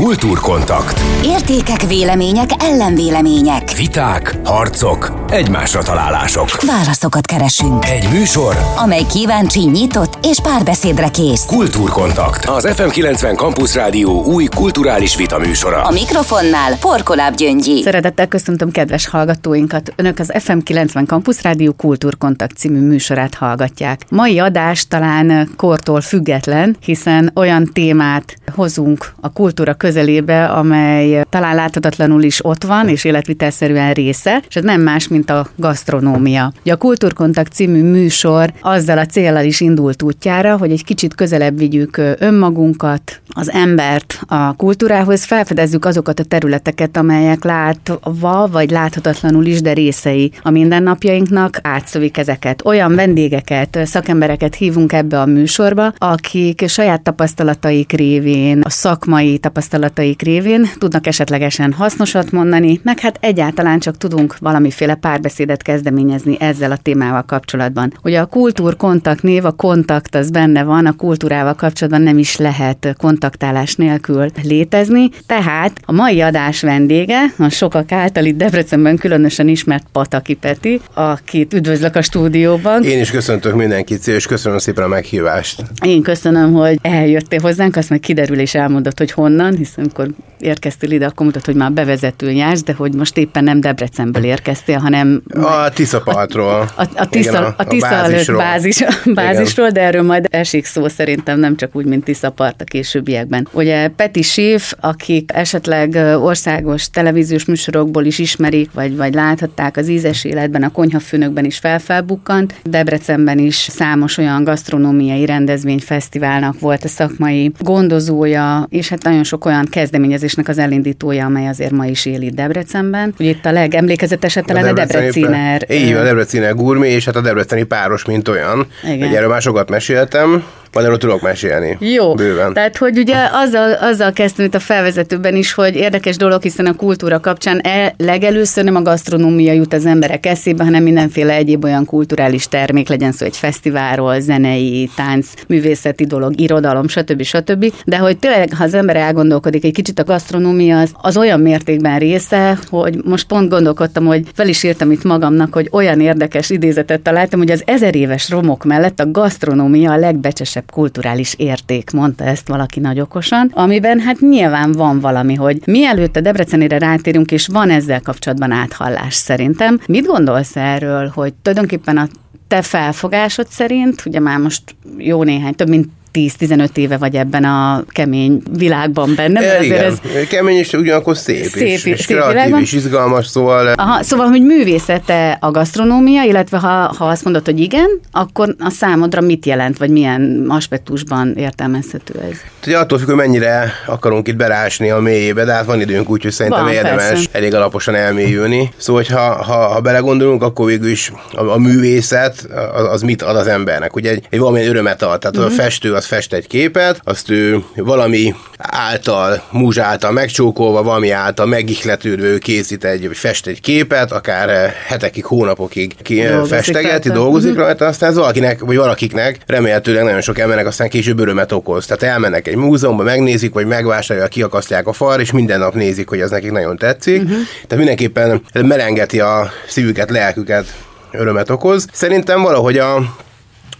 Kultúrkontakt. Értékek, vélemények, ellenvélemények. Viták, harcok, egymásra találások. Válaszokat keresünk. Egy műsor, amely kíváncsi, nyitott és párbeszédre kész. Kultúrkontakt. Az FM90 Campus Rádió új kulturális vita műsora. A mikrofonnál Porkoláb Gyöngyi. Szeretettel köszöntöm kedves hallgatóinkat. Önök az FM90 Campus Rádió Kultúrkontakt című műsorát hallgatják. Mai adás talán kortól független, hiszen olyan témát hozunk a kultúra közelébe, amely talán láthatatlanul is ott van, és életvitelszerűen része, és ez nem más, mint a gasztronómia. Ugye a Kultúrkontakt című műsor azzal a célral is indult útjára, hogy egy kicsit közelebb vigyük önmagunkat, az embert a kultúrához, felfedezzük azokat a területeket, amelyek látva vagy láthatatlanul is, de részei a mindennapjainknak, átszövik ezeket. Olyan vendégeket, szakembereket hívunk ebbe a műsorba, akik saját tapasztalataik révén, a szakmai tapasztalataik révén tudnak esetlegesen hasznosat mondani, meg hát egyáltalán csak tudunk valamiféle párbeszédet kezdeményezni ezzel a témával kapcsolatban. Ugye a kultúrkontakt név, a kontakt az benne van, a kultúrával kapcsolatban nem is lehet kontaktálás nélkül létezni, tehát a mai adás vendége, a sokak által itt Debrecenben különösen ismert Pataki Peti, akit üdvözlök a stúdióban. Én is köszöntök mindenkit, és köszönöm szépen a meghívást. Én köszönöm, hogy eljöttél hozzánk, azt meg kiderül és elmondott, hogy honnan, hiszen amikor érkeztél ide, akkor mutat, hogy már bevezetőn jársz, de hogy most éppen nem Debrecenből érkeztél, hanem... A Tiszapartról. A, a, a Tisza, Igen, a, a Tisza a bázisról. Bázis, bázisról, de erről majd esik szó szerintem, nem csak úgy, mint Tiszapart a későbbiekben. Ugye Peti Schiff, akik esetleg országos televíziós műsorokból is ismerik, vagy, vagy láthatták az ízes életben, a konyhafőnökben is felfelbukkant. Debrecenben is számos olyan gasztronómiai rendezvényfesztiválnak volt a szakmai gondozója, és hát nagyon sok olyan kezdeményezésnek az elindítója, amely azért ma is él itt Debrecenben. Ugye itt a legemlékezetesebb talán a, a Debreciner. Így a Debreciner gurmi, és hát a Debreceni páros, mint olyan. Igen. Ugye erről már sokat meséltem. Majd erről tudok mesélni. Jó. Bőven. Tehát, hogy ugye azzal, azzal kezdtem itt a felvezetőben is, hogy érdekes dolog, hiszen a kultúra kapcsán el, legelőször nem a gasztronómia jut az emberek eszébe, hanem mindenféle egyéb olyan kulturális termék, legyen szó egy fesztiválról, zenei, tánc, művészeti dolog, irodalom, stb. stb. De hogy tényleg, ha az ember elgondolkodik egy kicsit a gasztronómia, az, az olyan mértékben része, hogy most pont gondolkodtam, hogy fel is írtam itt magamnak, hogy olyan érdekes idézetet találtam, hogy az ezer éves romok mellett a gasztronómia a legbecsesebb legfontosabb kulturális érték, mondta ezt valaki nagy okosan, amiben hát nyilván van valami, hogy mielőtt a Debrecenére rátérünk, és van ezzel kapcsolatban áthallás szerintem. Mit gondolsz erről, hogy tulajdonképpen a te felfogásod szerint, ugye már most jó néhány, több mint 10-15 éve vagy ebben a kemény világban benne. Mert igen, ez kemény és ugyanakkor szép, szép és, és szép kreatív világban. és izgalmas, szóval... Aha, szóval, hogy művészete a gasztronómia, illetve ha, ha azt mondod, hogy igen, akkor a számodra mit jelent, vagy milyen aspektusban értelmezhető ez? Ugye attól függ, hogy mennyire akarunk itt berásni a mélyébe, de hát van időnk úgy, hogy szerintem van, érdemes persze. elég alaposan elmélyülni. Szóval, hogy ha, ha, ha belegondolunk, akkor végül is a, a művészet az, az mit ad az embernek. Ugye egy, egy valamilyen örömet ad. Tehát uh-huh. a festő az fest egy képet, azt ő valami által, múzs által megcsókolva, valami által megihletődve ő készít egy, vagy fest egy képet, akár hetekig, hónapokig ki festegeti, dolgozik uh-huh. rajta, aztán ez valakinek, vagy valakiknek remélhetőleg nagyon sok embernek aztán később örömet okoz. Tehát elmennek egy múzeumba, megnézik, vagy megvásárolják, kiakasztják a fal, és minden nap nézik, hogy ez nekik nagyon tetszik. Uh-huh. Tehát mindenképpen merengeti a szívüket, lelküket, örömet okoz. Szerintem valahogy a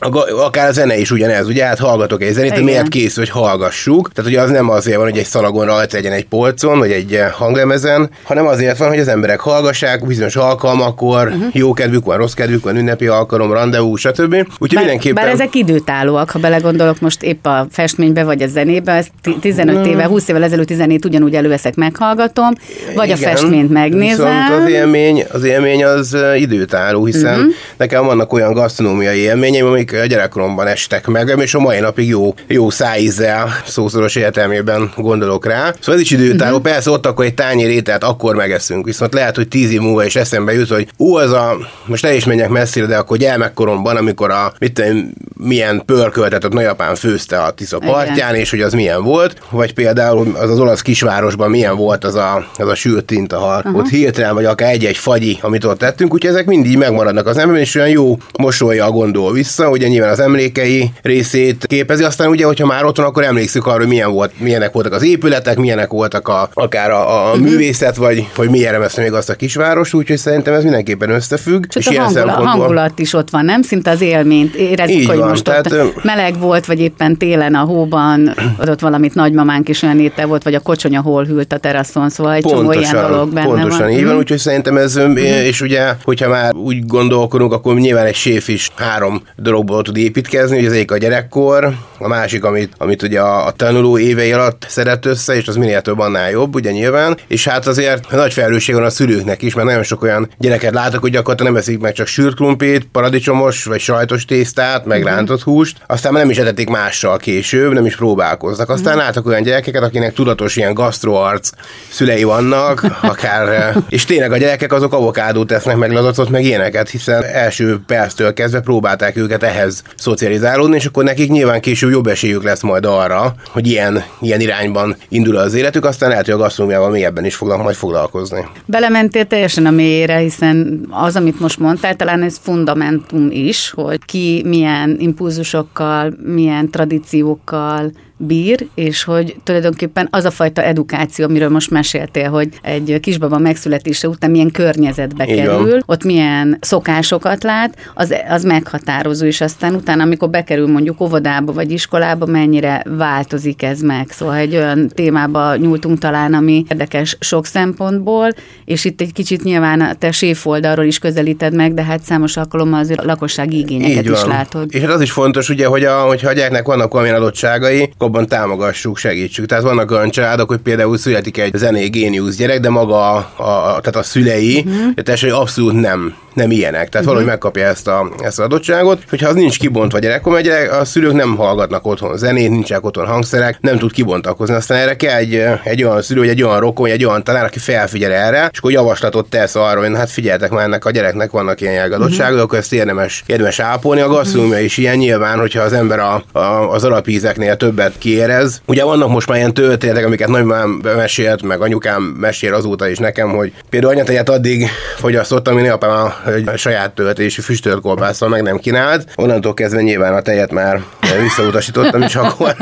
akár a zene is ugyanez, ugye hát hallgatok egy zenét, de miért készül, hogy hallgassuk. Tehát ugye az nem azért van, hogy egy szalagon rajta legyen egy polcon, vagy egy eh, hanglemezen, hanem azért van, hogy az emberek hallgassák bizonyos alkalmakor, uh-huh. jó kedvük van, rossz kedvük van, ünnepi alkalom, rendezvú, stb. Úgyhogy bár, mindenképpen... Bár ezek időtállóak, ha belegondolok most épp a festménybe, vagy a zenébe, ezt 15 hmm. éve, 20 évvel ezelőtt 14 ugyanúgy előveszek, meghallgatom, vagy Igen, a festményt megnézem. Viszont az élmény, az élmény az eh, időtálló, hiszen uh-huh. nekem vannak olyan gasztronómiai élményeim, amik amik a gyerekkoromban estek meg, és a mai napig jó, jó szájízzel, szószoros értelmében gondolok rá. Szóval ez is időtálló. Uh-huh. Persze ott akkor egy tányér ételt akkor megeszünk, viszont lehet, hogy tíz év múlva is eszembe jut, hogy ú, az a, most ne is menjek messzire, de akkor gyermekkoromban, amikor a, mit tudom, milyen pörköltet ott nagyapám főzte a Tisza partján, és hogy az milyen volt, vagy például az az olasz kisvárosban milyen volt az a, az a sült tintahal, uh-huh. ott hirtelen, vagy akár egy-egy fagyi, amit ott tettünk, úgyhogy ezek mindig megmaradnak az emberben, és olyan jó mosolya gondol vissza, ugye nyilván az emlékei részét képezi, aztán ugye, hogyha már otthon, akkor emlékszik arra, hogy milyen volt, milyenek voltak az épületek, milyenek voltak a, akár a, a uh-huh. művészet, vagy hogy milyen remeszte még azt a kisváros, úgyhogy szerintem ez mindenképpen összefügg. és, és a hangula, hangulat is ott van, nem? Szinte az élményt érezzük, Így hogy van, most tehát, ott meleg volt, vagy éppen télen a hóban, ott valamit nagymamánk is olyan étel volt, vagy a kocsonya hol hűlt a teraszon, szóval egy pontosan, csomó ilyen dolog benne Pontosan, van. így van, mhm. úgyhogy szerintem ez, uh-huh. és ugye, hogyha már úgy gondolkodunk, akkor nyilván egy séf is három dologból tud építkezni, hogy az egyik a gyerekkor, a másik, amit, amit ugye a, a tanuló évei alatt szeret össze, és az minél több annál jobb, ugye nyilván, és hát azért nagy felelősség van a szülőknek is, mert nagyon sok olyan gyereket látok, hogy gyakorlatilag nem eszik meg csak sült krumpét, paradicsomos vagy sajtos tésztát, meg uh-huh. rántott húst, aztán nem is etetik mással később, nem is próbálkoznak. Aztán uh-huh. látok olyan gyerekeket, akinek tudatos ilyen gasztroarc szülei vannak, akár, és tényleg a gyerekek azok avokádót tesznek meg lazacot, meg ilyeneket, hiszen első perctől kezdve próbálták őket ehhez szocializálódni, és akkor nekik nyilván később jobb esélyük lesz majd arra, hogy ilyen, ilyen irányban indul az életük, aztán lehet, hogy a gasztronómiával mélyebben is fognak majd foglalkozni. Belementél teljesen a mélyére, hiszen az, amit most mondtál, talán ez fundamentum is, hogy ki milyen impulzusokkal, milyen tradíciókkal bír, és hogy tulajdonképpen az a fajta edukáció, amiről most meséltél, hogy egy kisbaba megszületése után milyen környezetbe Igen. kerül, ott milyen szokásokat lát, az, az meghatározó, és aztán utána, amikor bekerül mondjuk óvodába vagy iskolába, mennyire változik ez meg. Szóval egy olyan témába nyúltunk talán, ami érdekes sok szempontból, és itt egy kicsit nyilván a te séfoldalról is közelíted meg, de hát számos alkalommal azért a lakossági igényeket Így is van. látod. És hát az is fontos, ugye, hogy a, hogyha a gyereknek vannak valamilyen adottságai, abban támogassuk, segítsük. Tehát vannak olyan családok, hogy például születik egy zené géniusz gyerek, de maga a, a, tehát a szülei, uh-huh. tehát abszolút nem nem ilyenek. Tehát uh-huh. valahogy megkapja ezt, a, ezt az adottságot. Hogyha az nincs kibontva gyerekkor, mert gyerek, a szülők nem hallgatnak otthon zenét, nincsenek otthon hangszerek, nem tud kibontakozni. Aztán erre kell egy, egy olyan szülő, egy olyan rokon, egy olyan tanár, aki felfigyel erre, és akkor javaslatot tesz arra, hogy hát figyeltek már ennek a gyereknek vannak ilyen jelgadottságok, uh-huh. akkor ezt érdemes, érdemes ápolni. A gasztrómia uh-huh. is ilyen nyilván, hogyha az ember a, a, az alapízeknél többet kérez. Ugye vannak most már ilyen történetek, amiket nagymamám mesélt, meg anyukám mesél azóta is nekem, hogy például anyatejet addig fogyasztottam, ami apám a hogy saját töltésű füstölt kolbásszal meg nem kínált. Onnantól kezdve nyilván a tejet már visszautasítottam, és akkor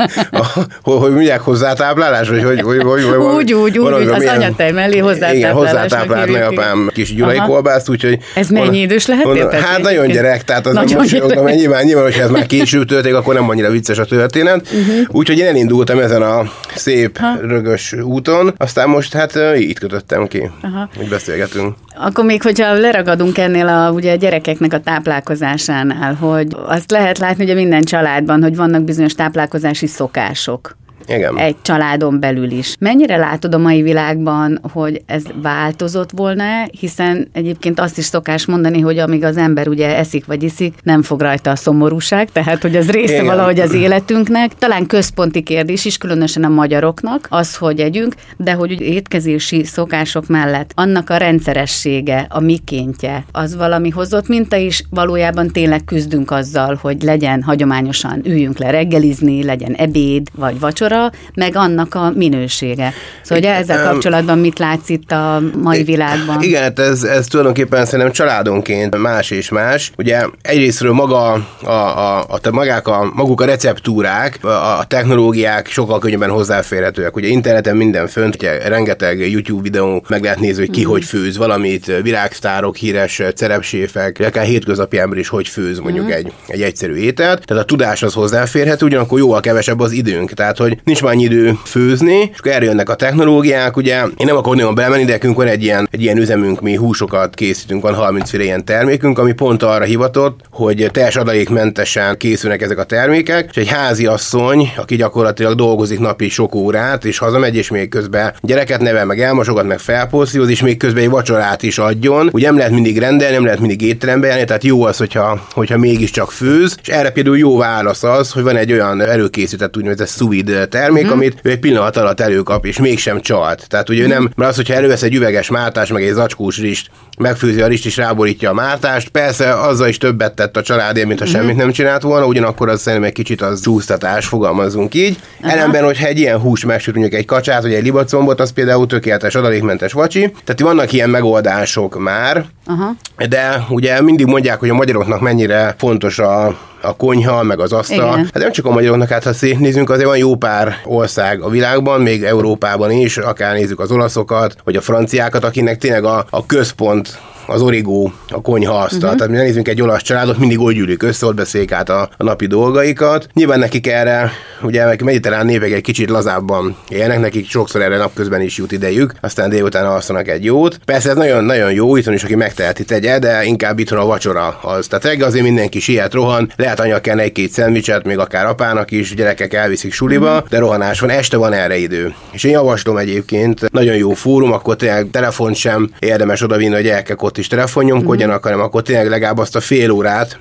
hogy, hogy mondják hozzátáplálás, vagy hogy, hogy, hogy, hogy úgy, úgy, úgy, az anyatej mellé hozzátáplálás. Igen, hozzátáplált apám kis gyulai kolbászt, úgyhogy... Ez mennyi idős lehet? Hát nagyon gyerek, tehát az nagyon mert nyilván, nyilván, hogyha ez már később történik, akkor nem annyira vicces a történet. Uh-huh. Úgyhogy én elindultam ezen a szép, ha. rögös úton, aztán most hát így kötöttem ki, Aha. hogy beszélgetünk. Akkor még, hogyha leragadunk ennél a, ugye a gyerekeknek a táplálkozásánál, hogy azt lehet látni ugye minden családban, hogy vannak bizonyos táplálkozási szokások. Igen. egy családon belül is. Mennyire látod a mai világban, hogy ez változott volna hiszen egyébként azt is szokás mondani, hogy amíg az ember ugye eszik vagy iszik, nem fog rajta a szomorúság, tehát hogy az része Igen. valahogy az életünknek. Talán központi kérdés is, különösen a magyaroknak, az, hogy együnk, de hogy étkezési szokások mellett annak a rendszeressége, a mikéntje, az valami hozott minta is, valójában tényleg küzdünk azzal, hogy legyen hagyományosan üljünk le reggelizni, legyen ebéd vagy vacsora, kora, meg annak a minősége. Szóval hogy ezzel kapcsolatban mit látsz itt a mai világban? Igen, hát ez, ez tulajdonképpen szerintem családonként más és más. Ugye egyrésztről maga a, a, a, a magák a, maguk a receptúrák, a, a technológiák sokkal könnyebben hozzáférhetőek. Ugye interneten minden fönt, ugye rengeteg YouTube videó meg lehet nézni, hogy ki mm. hogy főz valamit, világsztárok, híres cerepséfek, akár hétköznapi ember is hogy főz mondjuk mm. egy, egy egyszerű ételt. Tehát a tudás az hozzáférhető, ugyanakkor jóval kevesebb az időnk. Tehát, hogy nincs már annyi idő főzni, és akkor erre jönnek a technológiák, ugye én nem akarok nagyon belemenni, de nekünk van egy ilyen, egy ilyen üzemünk, mi húsokat készítünk, van 30 féle ilyen termékünk, ami pont arra hivatott, hogy teljes adalékmentesen készülnek ezek a termékek, és egy házi asszony, aki gyakorlatilag dolgozik napi sok órát, és hazamegy, és még közben gyereket nevel, meg elmosogat, meg felpószíroz, és még közben egy vacsorát is adjon. Ugye nem lehet mindig rendelni, nem lehet mindig étterembe járni, tehát jó az, hogyha, hogyha mégiscsak főz, és erre például jó válasz az, hogy van egy olyan előkészített úgynevezett sous termék, mm. amit ő egy pillanat alatt előkap, és mégsem csalt. Tehát ugye mm. nem, mert az, hogyha elővesz egy üveges mártás, meg egy zacskós rist, megfőzi a rist és ráborítja a mártást, persze azzal is többet tett a családért, mint ha mm. semmit nem csinált volna, ugyanakkor az szerintem egy kicsit az csúsztatás, fogalmazunk így. Aha. Ellenben, hogyha egy ilyen hús megsüt, mondjuk egy kacsát, vagy egy libacombot, az például tökéletes adalékmentes vacsi. Tehát vannak ilyen megoldások már, Aha. De ugye mindig mondják, hogy a magyaroknak mennyire fontos a a konyha, meg az asztal. Igen. Hát nem csak a magyaroknak, hát ha szétnézünk, azért van jó pár ország a világban, még Európában is, akár nézzük az olaszokat, vagy a franciákat, akinek tényleg a, a központ az origó, a konyha asztal. Uh-huh. Tehát mi nézzünk egy olasz családot, mindig úgy gyűlik össze, ott beszéljük át a, a, napi dolgaikat. Nyilván nekik erre, ugye a mediterrán népek egy kicsit lazábban élnek, nekik sokszor erre napközben is jut idejük, aztán délután alszanak egy jót. Persze ez nagyon-nagyon jó, itthon is, aki megteheti tegye, de inkább itthon a vacsora az. Tehát reggel azért mindenki siet, rohan, lehet anya kell egy-két szendvicset, még akár apának is, gyerekek elviszik suliba, uh-huh. de rohanás van, este van erre idő. És én javaslom egyébként, nagyon jó fórum, akkor tényleg telefon sem érdemes odavinni, hogy elkek ott is telefonnyomkodjanak, mm-hmm. hanem akkor tényleg legalább azt a fél órát,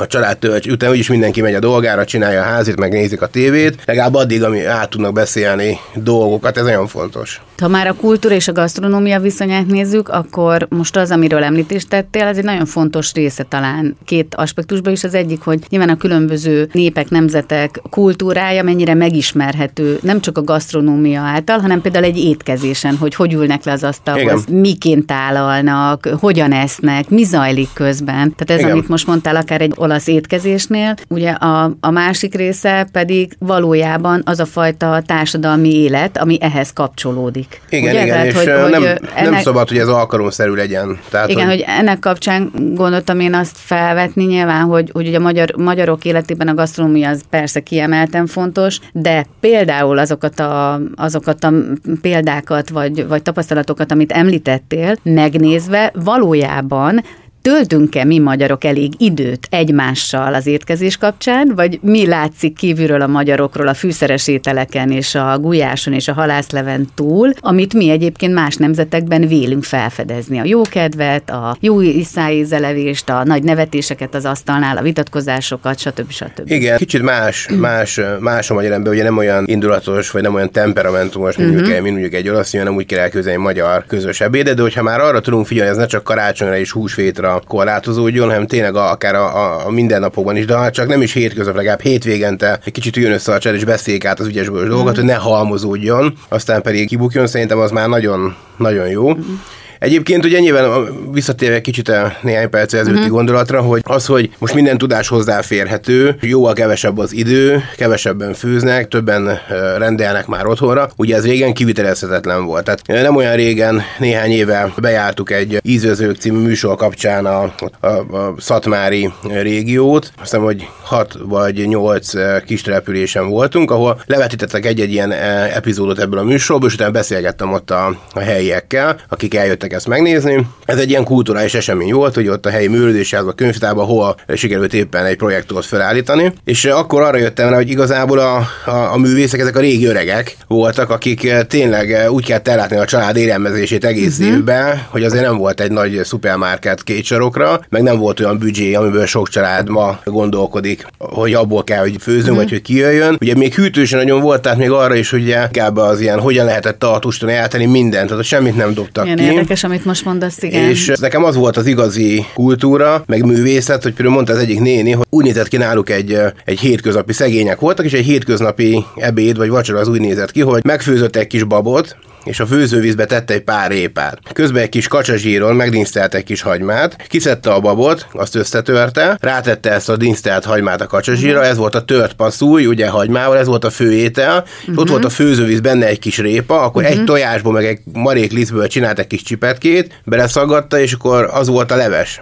a család tölts, utána úgyis mindenki megy a dolgára, csinálja a házit, megnézik a tévét, legalább addig, ami át tudnak beszélni dolgokat, ez nagyon fontos. Ha már a kultúra és a gasztronómia viszonyát nézzük, akkor most az, amiről említést tettél, ez egy nagyon fontos része talán két aspektusban is. Az egyik, hogy nyilván a különböző népek, nemzetek kultúrája mennyire megismerhető, nem csak a gasztronómia által, hanem például egy étkezésen, hogy hogy ülnek le az asztalhoz, Igen. miként tálalnak, hogyan esznek, mi zajlik közben. Tehát ez, Igen. amit most mondtál, akár egy olasz étkezésnél, ugye a, a másik része pedig valójában az a fajta társadalmi élet, ami ehhez kapcsolódik. Igen, ugye? igen, Tehát, és hogy, nem, hogy ennek, nem szabad, hogy ez alkalomszerű legyen. Tehát, igen, hogy... hogy ennek kapcsán gondoltam én azt felvetni nyilván, hogy, hogy ugye a magyar, magyarok életében a gasztronómia az persze kiemelten fontos, de például azokat a, azokat a példákat vagy, vagy tapasztalatokat, amit említettél, megnézve valójában Töltünk-e mi magyarok elég időt egymással az étkezés kapcsán, vagy mi látszik kívülről a magyarokról a fűszeres ételeken és a gulyáson és a halászleven túl, amit mi egyébként más nemzetekben vélünk felfedezni. A jókedvet, a jó iszáízelevést, a nagy nevetéseket az asztalnál, a vitatkozásokat, stb. stb. Igen, kicsit más, más, más a magyar ember, ugye nem olyan indulatos, vagy nem olyan temperamentumos, mint, uh-huh. mondjuk, mint mondjuk egy olasz, nem úgy kell elképzelni magyar közös ebédet, de hogyha már arra tudunk figyelni, ez ne csak karácsonyra és húsvétra annyira korlátozódjon, hanem tényleg a, akár a, a, a mindennapokban is, de ha csak nem is hétköznap, legalább hétvégente egy kicsit jön össze a család, és beszéljék át az ügyesből dolgokat, mm. hogy ne halmozódjon, aztán pedig kibukjon, szerintem az már nagyon, nagyon jó. Mm. Egyébként ugye nyilván visszatérve kicsit a néhány perc ezelőtti uh-huh. gondolatra, hogy az, hogy most minden tudás hozzáférhető, jóval kevesebb az idő, kevesebben főznek, többen rendelnek már otthonra, ugye ez régen kivitelezhetetlen volt. Tehát nem olyan régen, néhány éve bejártuk egy Ízözők című műsor kapcsán a, a, a Szatmári régiót, azt hiszem, hogy hat vagy nyolc kis településen voltunk, ahol levetítettek egy-egy ilyen epizódot ebből a műsorból, és utána beszélgettem ott a, a helyiekkel, akik eljöttek mentek ezt megnézni. Ez egy ilyen kulturális esemény volt, hogy ott a helyi művelődési a könyvtárban, hol sikerült éppen egy projektot felállítani. És akkor arra jöttem rá, hogy igazából a, a, a művészek, ezek a régi öregek voltak, akik eh, tényleg eh, úgy kellett ellátni a család élelmezését egész uh-huh. évben, hogy azért nem volt egy nagy szupermarket két sarokra, meg nem volt olyan büdzsé, amiből sok család ma gondolkodik, hogy abból kell, hogy főzünk, uh-huh. vagy hogy kijöjjön. Ugye még hűtős nagyon volt, tehát még arra is, hogy inkább az ilyen, hogyan lehetett tartóston eltenni mindent, tehát semmit nem dobtak Ilyen ki. Érdekes amit most mondasz, igen. És nekem az volt az igazi kultúra, meg művészet, hogy például mondta az egyik néni, hogy úgy nézett ki náluk egy, egy hétköznapi szegények voltak, és egy hétköznapi ebéd vagy vacsora az úgy nézett ki, hogy megfőzött egy kis babot, és a főzővízbe tette egy pár répát. Közben egy kis kacsazsíron megdinsztelt egy kis hagymát, kiszedte a babot, azt összetörte, rátette ezt a dinsztelt hagymát a kacsazsíra, ez volt a tört passzúj, ugye hagymával, ez volt a főétel, uh-huh. és ott mhm. volt a főzővíz, benne egy kis répa, akkor uh-huh. egy tojásból, meg egy marék lisztből csinált egy kis csipetkét, beleszaggatta, és akkor az volt a leves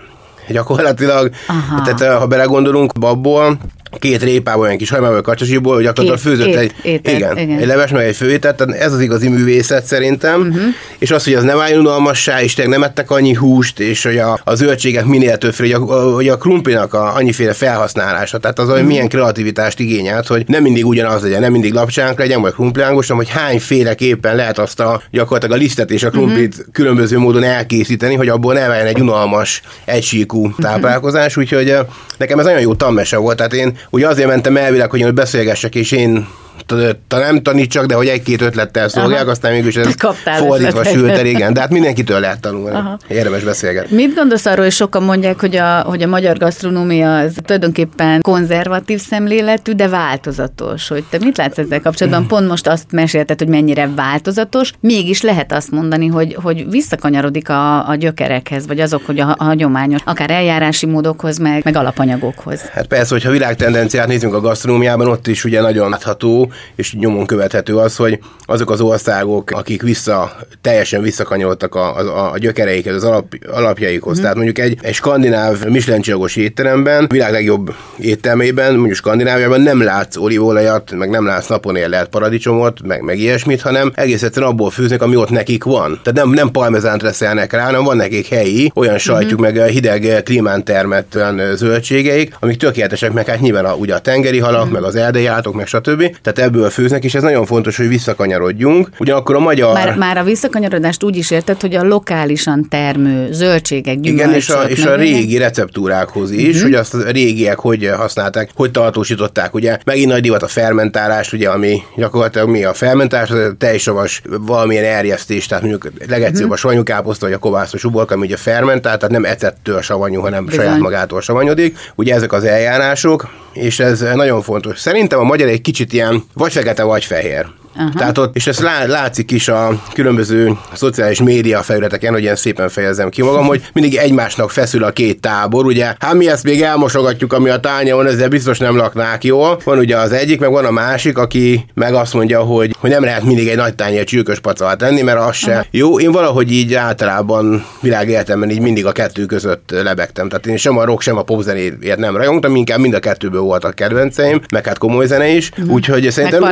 gyakorlatilag. Aha. Tehát ha belegondolunk, babból két répával, olyan kis hajmával, kacsasiból, hogy gyakorlatilag főzött két egy, étel, igen, igen, egy leves, meg egy főétel, tehát ez az igazi művészet szerintem, uh-huh. és az, hogy az nem álljon unalmassá, és tényleg nem ettek annyi húst, és hogy a, a zöldségek minél többféle, hogy a, hogy a krumplinak a annyiféle felhasználása, tehát az, hogy uh-huh. milyen kreativitást igényelt, hogy nem mindig ugyanaz legyen, nem mindig lapcsánk legyen, vagy krumpliángos, hanem hogy hányféleképpen lehet azt a gyakorlatilag a lisztet és a krumplit uh-huh. különböző módon elkészíteni, hogy abból ne váljon egy unalmas, egysíkú táplálkozás, úgyhogy nekem ez nagyon jó tanmese volt, tehát én ugye azért mentem elvileg, hogy beszélgessek, és én nem tanítsak, de hogy egy-két ötlettel szolgálják, Aha. aztán mégis ez fordítva sült el, igen. De hát mindenkitől lehet tanulni. Aha. Érdemes beszélgetni. Mit gondolsz arról, hogy sokan mondják, hogy a, hogy a magyar gasztronómia az tulajdonképpen konzervatív szemléletű, de változatos. Hogy te mit látsz ezzel kapcsolatban? Pont most azt mesélted, hogy mennyire változatos, mégis lehet azt mondani, hogy, hogy visszakanyarodik a, a gyökerekhez, vagy azok, hogy a, a hagyományos, akár eljárási módokhoz, meg, meg alapanyagokhoz. Hát persze, hogyha világtendenciát nézünk a gasztronómiában, ott is ugye nagyon látható és nyomon követhető az, hogy azok az országok, akik vissza, teljesen visszakanyarodtak a, a, a gyökereikhez, az alap, alapjaikhoz. Mm. Tehát mondjuk egy, egy skandináv Michelin étteremben, világ legjobb éttermében, mondjuk Skandináviában nem látsz olívolajat, meg nem látsz napon érlelt paradicsomot, meg, meg ilyesmit, hanem egész egyszerűen abból főznek, ami ott nekik van. Tehát nem, nem palmezánt reszelnek rá, hanem van nekik helyi, olyan sajtjuk, mm-hmm. meg hideg klímán termett olyan zöldségeik, amik tökéletesek, meg hát nyilván a, ugye a tengeri halak, mm-hmm. meg az erdei állatok, meg stb. Tehát ebből főznek, és ez nagyon fontos, hogy visszakanyarodjunk. Ugyanakkor a magyar... Már, már a visszakanyarodást úgy is érted, hogy a lokálisan termő zöldségek, gyümölcsök. Igen, és a, és a régi receptúrákhoz is, mm-hmm. hogy azt a régiek hogy használták, hogy tartósították, ugye megint nagy divat a fermentálás, ugye, ami gyakorlatilag mi a fermentálás, a teljesavas valamilyen erjesztés, tehát mondjuk legegyszerűbb mm-hmm. a savanyúkáposzta, vagy a kovászos uborka, ami ugye fermentált, tehát nem ecettől savanyú, hanem Bizony. saját magától savanyodik. Ugye ezek az eljárások, és ez nagyon fontos. Szerintem a magyar egy kicsit ilyen vagy fekete, vagy fehér. Aha. Tehát ott, és lá, látszik is a különböző szociális média felületeken, hogy ilyen szépen fejezem ki magam, hogy mindig egymásnak feszül a két tábor, ugye, hát mi ezt még elmosogatjuk, ami a van, ezzel biztos nem laknák jól. Van ugye az egyik, meg van a másik, aki meg azt mondja, hogy, hogy nem lehet mindig egy nagy tányér csülkös pacalt tenni, mert az se. Aha. Jó, én valahogy így általában világéletemben így mindig a kettő között lebegtem. Tehát én sem a rock, sem a popzenéért nem rajongtam, inkább mind a kettőből voltak kedvenceim, meg hát komoly zene is. Úgyhogy szerintem. Meg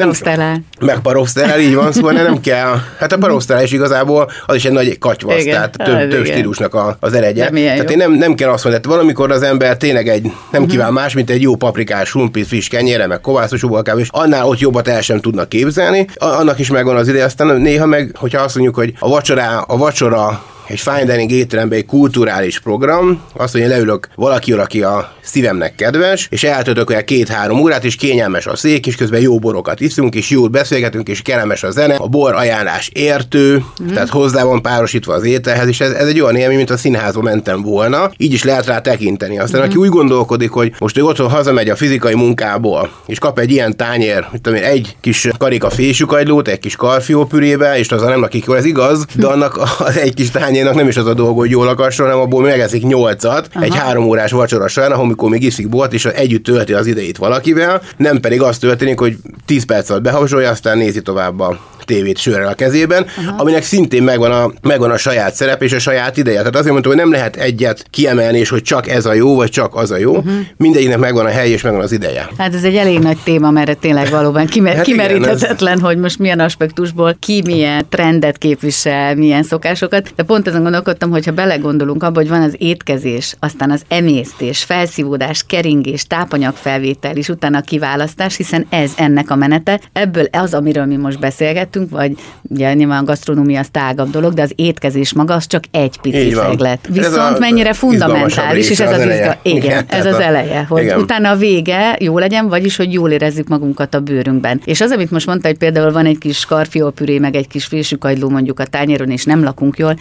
Meg paroszterel, így van, szóval nem kell. Hát a paroszterel is igazából az is egy nagy katyvasz, igen, tehát több, több stílusnak a, az eregye. Tehát én nem, nem kell azt mondani, hogy valamikor az ember tényleg egy, nem uh-huh. kíván más, mint egy jó paprikás, humpit, friss kenyére, meg kovászos uborkába, és annál ott jobbat el sem tudnak képzelni. Annak is megvan az ide, aztán néha meg, hogyha azt mondjuk, hogy a vacsora, a vacsora egy fine dining étteremben egy kulturális program, azt, hogy én leülök valaki, aki a szívemnek kedves, és eltöltök olyan két-három órát, és kényelmes a szék, és közben jó borokat iszunk, és jól beszélgetünk, és kellemes a zene, a bor ajánlás értő, mm. tehát hozzá van párosítva az ételhez, és ez, ez egy olyan élmény, mint a színházba mentem volna, így is lehet rá tekinteni. Aztán, mm. aki úgy gondolkodik, hogy most ő otthon hazamegy a fizikai munkából, és kap egy ilyen tányér, mit tudom én, egy kis karika fésükagylót, egy kis karfiópürébe, és az nem lakik jól, ez igaz, de annak az egy kis tányér lányénak nem is az a dolga, hogy jól akasson, hanem abból megeszik nyolcat, Aha. egy három órás vacsora során, amikor még iszik bort, és együtt tölti az idejét valakivel, nem pedig az történik, hogy 10 perc alatt behavzsolja, aztán nézi tovább a tévét sörrel a kezében, Aha. aminek szintén megvan a, megvan a saját szerep és a saját ideje. Tehát azért mondtam, hogy nem lehet egyet kiemelni, és hogy csak ez a jó, vagy csak az a jó. Uh-huh. Mindegyiknek megvan a hely, és megvan az ideje. Hát ez egy elég nagy téma, mert tényleg valóban kimer- hát kimeríthetetlen, igen, ez... hogy most milyen aspektusból ki milyen trendet képvisel, milyen szokásokat. De pont ezen gondolkodtam, hogy ha belegondolunk abba, hogy van az étkezés, aztán az emésztés, felszívódás, keringés, tápanyagfelvétel, és utána a kiválasztás, hiszen ez ennek a menete. Ebből az, amiről mi most beszélgetünk, beszélgettünk, vagy ugye nyilván a gasztronómia az tágabb dolog, de az étkezés maga az csak egy pici szeglet. Viszont mennyire fundamentális, és ez az, az izga, igen, igen, ez az eleje, hogy igen. utána a vége jó legyen, vagyis hogy jól érezzük magunkat a bőrünkben. És az, amit most mondta, hogy például van egy kis karfiolpüré, meg egy kis fésükagyló mondjuk a tányéron, és nem lakunk jól,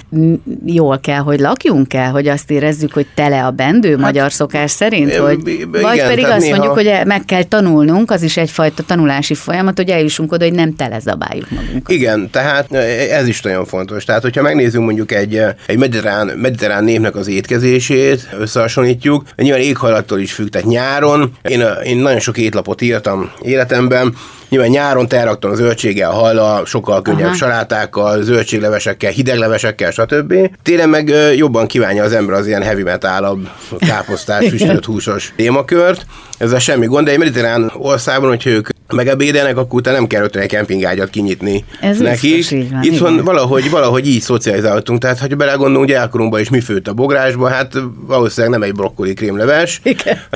jól kell, hogy lakjunk kell, hogy azt érezzük, hogy tele a bendő hát, magyar szokás szerint, hogy igen, vagy pedig azt néha... mondjuk, hogy meg kell tanulnunk, az is egyfajta tanulási folyamat, hogy eljussunk oda, hogy nem tele zabáljuk magunkat magunkat. Igen, tehát ez is nagyon fontos. Tehát, hogyha megnézzünk mondjuk egy, egy mediterrán, mediterrán népnek az étkezését, összehasonlítjuk, nyilván éghajlattól is függ, tehát nyáron én, én nagyon sok étlapot írtam életemben, Nyilván nyáron telraktam a zöldséggel, halla, sokkal könnyebb Aha. salátákkal, zöldséglevesekkel, hideglevesekkel, stb. Télen meg jobban kívánja az ember az ilyen heavy metalabb, káposztás, füstölött húsos témakört. Ez a semmi gond, de egy mediterrán országban, hogy ők megebédelnek, akkor utána nem kell ötven egy kempingágyat kinyitni Ez neki. Van, Itt van valahogy, valahogy így szocializáltunk, tehát ha belegondolunk gyerekkorunkban is mi főtt a bográsba, hát valószínűleg nem egy brokkoli krémleves, meg,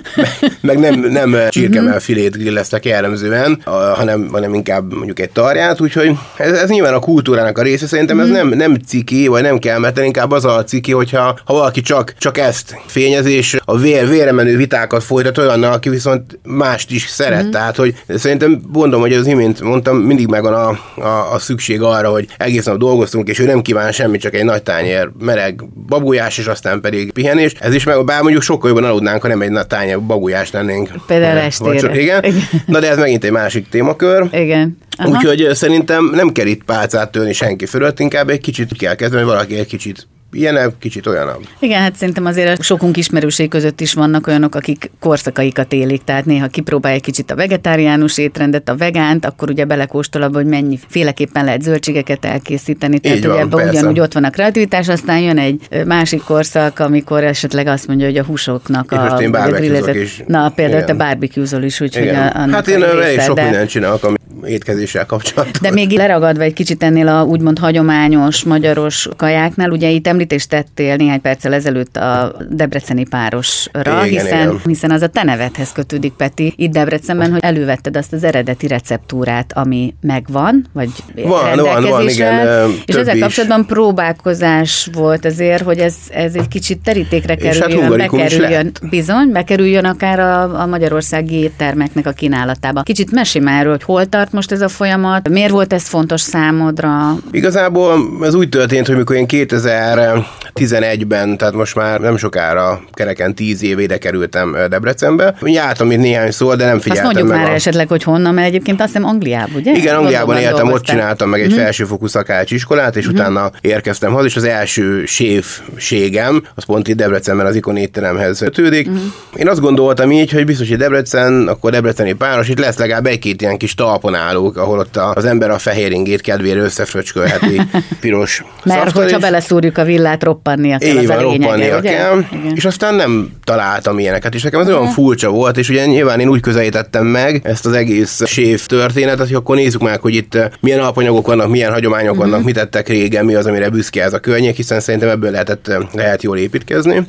meg nem, nem csirkemel filét grilleztek jellemzően, hanem hanem, hanem inkább mondjuk egy tarját, úgyhogy ez, ez nyilván a kultúrának a része, szerintem ez mm. nem, nem ciki, vagy nem kell, mert inkább az a ciki, hogyha ha valaki csak, csak ezt fényezés, a vér, vére menő vitákat folytat olyannal, aki viszont mást is szeret. Mm. Tehát, hogy szerintem mondom, hogy az imént mondtam, mindig megvan a, a, a szükség arra, hogy egész nap dolgoztunk, és ő nem kíván semmit, csak egy nagy tányér mereg babujás, és aztán pedig pihenés. Ez is meg, bár mondjuk sokkal jobban aludnánk, ha nem egy nagy tányér babujás lennénk. Például estére. Igen. igen. Na de ez megint egy másik témakör. Igen. Aha. Úgyhogy szerintem nem kell itt pálcát tölni senki fölött, inkább egy kicsit kell kezdeni, hogy valaki egy kicsit ilyenebb, kicsit olyanabb. Igen, hát szerintem azért sokunk ismerőség között is vannak olyanok, akik korszakaikat élik, tehát néha kipróbálja egy kicsit a vegetáriánus étrendet, a vegánt, akkor ugye belekóstol abba, hogy mennyi féleképpen lehet zöldségeket elkészíteni. Tehát van, ugye ebben ugyanúgy ott van a kreativitás, aztán jön egy másik korszak, amikor esetleg azt mondja, hogy a húsoknak a, a grillezett... Is. Na, például igen. te barbecue is, úgyhogy a, Hát én elég sok mindent csinálok, ami étkezéssel kapcsolatban. De még leragadva egy kicsit ennél a úgymond hagyományos magyaros kajáknál, ugye itt említést tettél néhány perccel ezelőtt a debreceni párosra, igen, hiszen, igen. hiszen az a te nevedhez kötődik, Peti, itt Debrecenben, hogy elővetted azt az eredeti receptúrát, ami megvan, vagy van, van, van, igen, és ezzel is. kapcsolatban próbálkozás volt azért, hogy ez, ez egy kicsit terítékre hát kerüljön, hát bekerüljön, bizony, bekerüljön akár a, a magyarországi éttermeknek a kínálatába. Kicsit mesélj már hogy hol tart most ez a folyamat, miért volt ez fontos számodra? Igazából ez úgy történt, hogy mikor én 2000 11-ben, tehát most már nem sokára, kereken 10 éve ide kerültem Debrecenbe. Jártam itt néhány szó, de nem figyeltem azt mondjuk meg már a... esetleg, hogy honnan, mert egyébként azt hiszem Angliában, ugye? Igen, Angliában éltem, dolgoztál. ott csináltam meg egy mm-hmm. felsőfokú szakács iskolát, és mm-hmm. utána érkeztem haza, és az első séfségem, az pont itt Debrecenben az ikon étteremhez kötődik. Mm-hmm. Én azt gondoltam így, hogy biztos, hogy Debrecen, akkor Debreceni páros, itt lesz legalább egy-két ilyen kis talponálók, ahol ott az ember a fehéringét kedvére összefröcskölheti piros Mert hogyha beleszúrjuk a villát, roppannia kell, Éven, az a lényege, roppannia ugye? kell, Igen. és aztán nem találtam ilyeneket, és nekem ez olyan furcsa volt, és ugye nyilván én úgy közelítettem meg ezt az egész sév történetet, hogy akkor nézzük meg, hogy itt milyen alapanyagok vannak, milyen hagyományok uh-huh. vannak, mit tettek régen, mi az, amire büszke ez a környék, hiszen szerintem ebből lehetett, lehet jól építkezni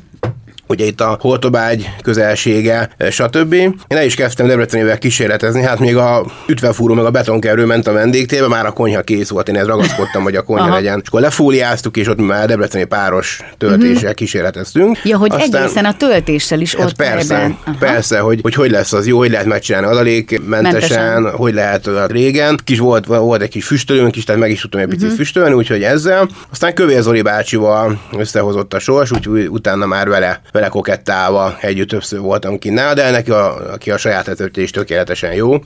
ugye itt a Holtobágy közelsége, stb. Én el is kezdtem Debrecenével kísérletezni, hát még a ütvefúró meg a betonkerő ment a vendégtébe, már a konyha kész volt, én ezt ragaszkodtam, hogy a konyha Aha. legyen. És akkor lefóliáztuk, és ott már Debreceni páros töltéssel uh-huh. kísérleteztünk. Ja, hogy Aztán, egészen a töltéssel is hát ott persze, persze, hogy, hogy hogy lesz az jó, hogy lehet megcsinálni adalékmentesen, Mentesen. hogy lehet régen. Kis volt, volt egy kis füstölőnk is, tehát meg is tudtam egy picit uh-huh. füstölni, úgyhogy ezzel. Aztán Kövér Zoli bácsival összehozott a sors, úgyhogy utána már vele vele kokettálva együtt többször voltam kinnál, de neki a, aki a saját is tökéletesen jó.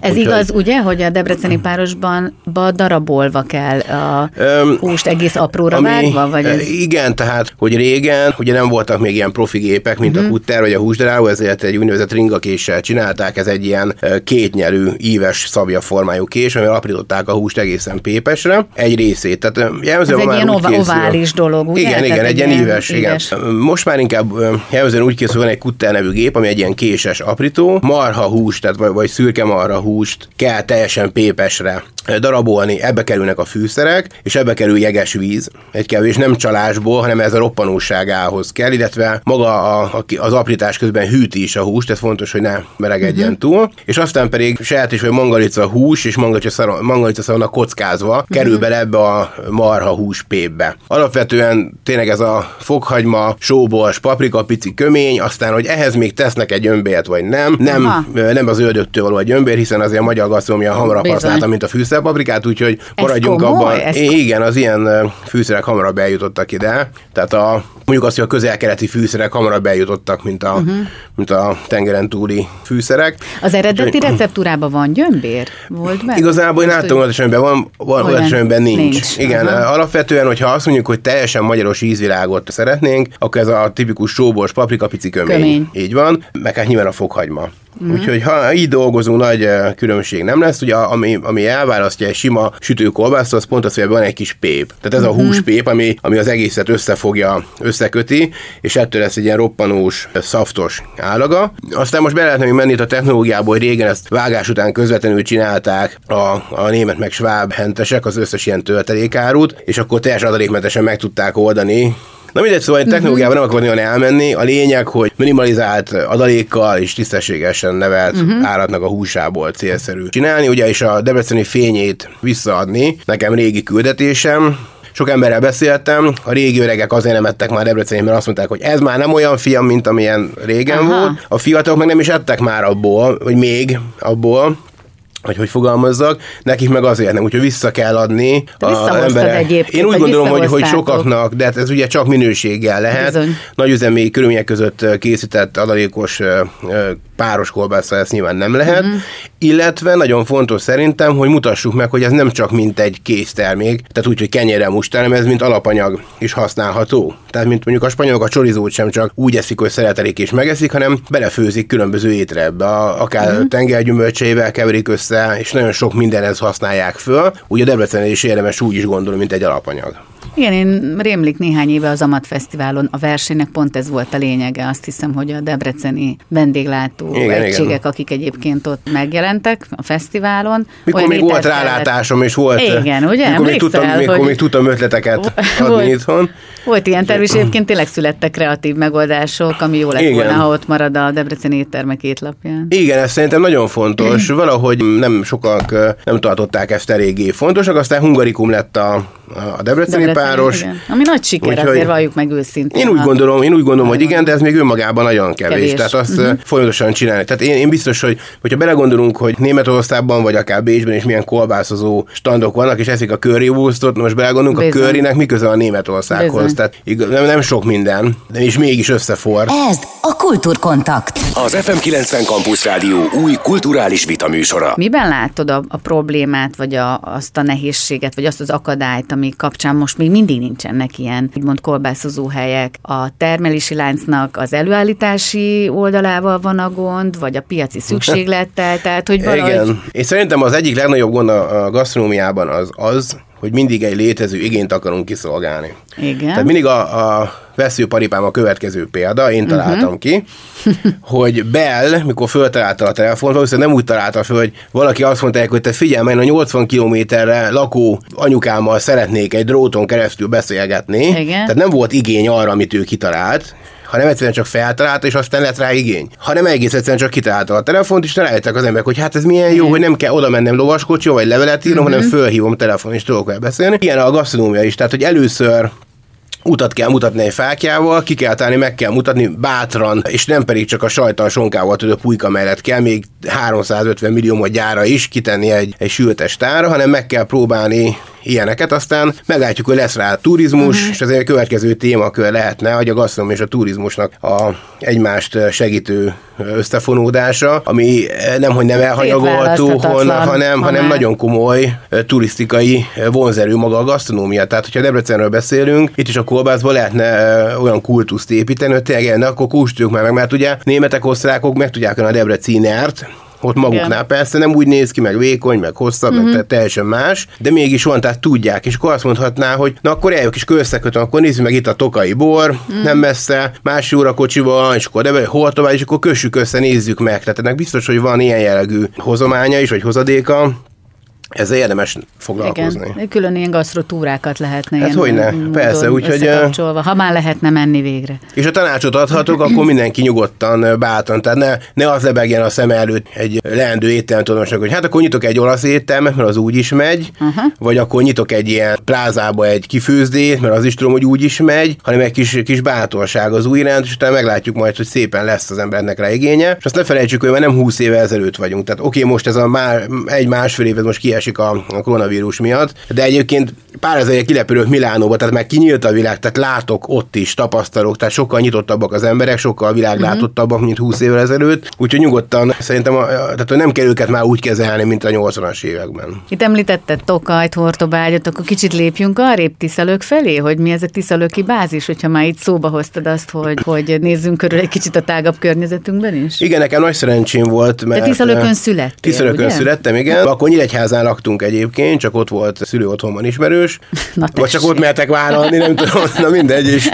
Ez Úgy igaz, ugye, hogy a debreceni párosban darabolva kell a um, húst egész apróra ami, vágva? Vagy ez... Igen, tehát, hogy régen ugye nem voltak még ilyen profi gépek, mint uh-huh. a kutter vagy a húsdaráló, ezért egy úgynevezett ringakéssel csinálták, ez egy ilyen kétnyelű, íves szabja formájú kés, amivel aprították a húst egészen pépesre, egy részét. Tehát jelzően ez egy ilyen ova, ovális dolog, ugye? Igen, igen, egy ilyen íves, íves, igen. Most már inkább jelzően úgy készül, van egy kutter nevű gép, ami egy ilyen késes aprító, marha hús, tehát vagy, vagy szürke marha húst kell teljesen pépesre darabolni, ebbe kerülnek a fűszerek, és ebbe kerül jeges víz, egy kevés, nem csalásból, hanem ez a roppanóságához kell, illetve maga a, az aprítás közben hűti is a húst, ez fontos, hogy ne melegedjen uh-huh. túl, és aztán pedig saját is, vagy mangalica hús és mangalica szarona kockázva uh-huh. kerül bele ebbe a marha hús pépbe. Alapvetően tényleg ez a fokhagyma, sóbors, paprika, pici kömény, aztán, hogy ehhez még tesznek egy ömbért, vagy nem, nem, Aha. nem az ördögtől való egy ömbér, hiszen azért a magyar gasztronómia hamarabb használta, mint a fűszerpaprikát, úgyhogy maradjunk abban. Igen, az ilyen fűszerek hamarabb eljutottak ide. Tehát a, mondjuk azt, hogy a közel-keleti fűszerek hamarabb eljutottak, mint a, uh-huh. mint a tengeren túli fűszerek. Az eredeti Úgy, receptúrában van gyömbér? Volt benne? Igazából én láttam hogy van, van olyan esetben nincs. nincs. Igen, uh-huh. alapvetően, hogyha azt mondjuk, hogy teljesen magyaros ízvilágot szeretnénk, akkor ez a tipikus sóbors paprika pici kömény. kömény. Így van, meg hát nyilván a fokhagyma. Mm. Úgyhogy ha így dolgozunk, nagy eh, különbség nem lesz. Ugye ami, ami elválasztja egy sima sütőkolbászt, az pont az, hogy van egy kis pép. Tehát ez mm-hmm. a húspép, ami, ami az egészet összefogja, összeköti, és ettől lesz egy ilyen roppanós, szaftos állaga. Aztán most be lehetne még menni itt a technológiából, hogy régen ezt vágás után közvetlenül csinálták a, a német meg sváb hentesek az összes ilyen töltelékárút, és akkor teljes adalékmentesen meg tudták oldani Na mindegy, szóval uh-huh. technológiában nem akarok nagyon elmenni. A lényeg, hogy minimalizált adalékkal és tisztességesen nevelt uh-huh. állatnak a húsából célszerű csinálni, ugye, és a debreceni fényét visszaadni. Nekem régi küldetésem, sok emberrel beszéltem, a régi öregek azért nem ettek már Debrecenben, mert azt mondták, hogy ez már nem olyan fiam, mint amilyen régen Aha. volt. A fiatalok meg nem is ettek már abból, vagy még abból, hogy hogy fogalmazzak, nekik meg azért nem, úgyhogy vissza kell adni az emberek. Én úgy gondolom, hogy, hogy sokaknak, de hát ez ugye csak minőséggel lehet. Bizony. Nagyüzemi körülmények között készített adalékos páros kolbászra ezt nyilván nem lehet, uh-huh. illetve nagyon fontos szerintem, hogy mutassuk meg, hogy ez nem csak mint egy késztermék, tehát úgy, hogy kenyérrel must, hanem ez mint alapanyag is használható. Tehát mint mondjuk a spanyolok a csorizót sem csak úgy eszik, hogy szeretelik és megeszik, hanem belefőzik különböző étrebe, akár uh-huh. tengergyümölcseivel keverik össze, és nagyon sok mindenhez használják föl. Ugye a Debrecen is érdemes úgy is gondolom, mint egy alapanyag. Igen, én rémlik néhány éve az Amat Fesztiválon a versenynek pont ez volt a lényege. Azt hiszem, hogy a debreceni vendéglátó igen, egységek, igen. akik egyébként ott megjelentek a fesztiválon. Mikor még volt rálátásom, és volt... Igen, ugye? Mikor még, tudtam, hogy... mikor még tudtam ötleteket adni volt, itthon. Volt ilyen terv, és egyébként tényleg születtek kreatív megoldások, ami jó lett igen. volna, ha ott marad a Debreceni éttermek étlapján. Igen, ez szerintem nagyon fontos. Valahogy nem sokak nem tartották ezt eléggé fontosnak, aztán hungarikum lett a, a Debreceni, Debreceni páros. Igen. Ami nagy siker, Úgyhogy azért valljuk meg őszintén. Én úgy gondolom, én úgy gondolom, hogy igen, de ez még önmagában nagyon kevés. kevés. Tehát azt uh-huh. folyamatosan csinálni. Tehát én, én biztos, hogy hogyha belegondolunk, hogy Németországban vagy akár Bécsben is milyen kolbászozó standok vannak, és eszik a curry wursztot, most belegondolunk, Bizony. a currynek mi köze a Németországhoz. Tehát nem, nem sok minden, de is mégis összefor. Ez a Kultúrkontakt. Az FM 90 Campus Rádió új kulturális vitaműsora. Miben látod a, a problémát, vagy a, azt a nehézséget, vagy azt az akadályt, ami kapcsán most még mindig nincsenek ilyen, úgymond kolbászozó helyek. A termelési láncnak az előállítási oldalával van a gond, vagy a piaci szükséglettel, tehát hogy valahogy... Igen. Én szerintem az egyik legnagyobb gond a gasztronómiában az az, hogy mindig egy létező igényt akarunk kiszolgálni. Igen. Tehát mindig a, a veszőparipám a következő példa, én találtam uh-huh. ki, hogy Bell, mikor föltalálta a telefont, valószínűleg nem úgy találta föl, hogy valaki azt mondta, hogy te figyelj, mert a 80 kilométerre lakó anyukámmal szeretnék egy dróton keresztül beszélgetni. Igen. Tehát nem volt igény arra, amit ő kitalált, hanem egyszerűen csak feltalálta, és aztán lett rá igény. Hanem egész egyszerűen csak kitalálta a telefont, és rájöttek az emberek, hogy hát ez milyen jó, hogy nem kell oda mennem lovaskocsi, vagy levelet írnom, uh-huh. hanem fölhívom telefon, és tudok beszélni. Ilyen a gasztronómia is, tehát hogy először utat kell mutatni egy fákjával, ki kell állni, meg kell mutatni bátran, és nem pedig csak a sajtal sonkával tudod pulyka mellett kell még 350 millió gyára is kitenni egy, egy sültes tára, hanem meg kell próbálni ilyeneket, aztán meglátjuk, hogy lesz rá turizmus, uh-huh. és azért a következő témakör lehetne, hogy a gasztrom és a turizmusnak a egymást segítő összefonódása, ami nem, hogy nem elhanyagolható, hanem, hanem nagyon komoly turisztikai vonzerő maga a gasztronómia. Tehát, hogyha Debrecenről beszélünk, itt is a kolbászban lehetne olyan kultuszt építeni, hogy tényleg, akkor kóstoljuk már meg, mert ugye németek, osztrákok meg tudják a debrecinert, ott maguknál. Igen. Persze nem úgy néz ki, meg vékony, meg hosszabb, uh-huh. meg mhm. teljesen más, de mégis van, tehát tudják, és akkor azt mondhatná, hogy na akkor eljövök is összekötöm, akkor nézzük meg itt a tokai bor, uh-huh. nem messze, más óra kocsival, és akkor de hol tovább, és akkor kössük össze, nézzük meg. Tehát ennek biztos, hogy van ilyen jellegű hozománya is, vagy hozadéka, ezzel érdemes foglalkozni. Igen, külön ilyen gasztrotúrákat lehetne. Hát hogy ne, persze, úgyhogy... Ha már lehetne menni végre. És a tanácsot adhatok, akkor mindenki nyugodtan, bátran, tehát ne, ne az lebegjen a szem előtt egy leendő étteremtudósnak, hogy hát akkor nyitok egy olasz éttermet, mert az úgy is megy, uh-huh. vagy akkor nyitok egy ilyen plázába egy kifőzdét, mert az is tudom, hogy úgy is megy, hanem egy kis, kis bátorság az új iránt, és utána meglátjuk majd, hogy szépen lesz az embernek rá igénye. És azt ne felejtsük, hogy már nem 20 éve ezelőtt vagyunk. Tehát oké, okay, most ez a már egy másfél év, most kies kiesik a, a koronavírus miatt, de egyébként pár ezer kilepülök Milánóba, tehát meg kinyílt a világ, tehát látok ott is, tapasztalok, tehát sokkal nyitottabbak az emberek, sokkal világlátottabbak, mint 20 évvel ezelőtt, úgyhogy nyugodtan szerintem a, tehát nem kell őket már úgy kezelni, mint a 80-as években. Itt említetted Tokajt, Hortobágyat, akkor kicsit lépjünk arrébb Tiszalök felé, hogy mi ez a Tiszalöki bázis, hogyha már itt szóba hoztad azt, hogy, hogy nézzünk körül egy kicsit a tágabb környezetünkben is? Igen, nekem nagy szerencsém volt, mert... Te Tiszalökön születtél, Tiszalökön ugye? születtem, igen. Akkor Nyíregyházán laktunk egyébként, csak ott volt szülő otthonban ismerős, Na vagy csak ott mertek vállalni, nem tudom, na mindegy, és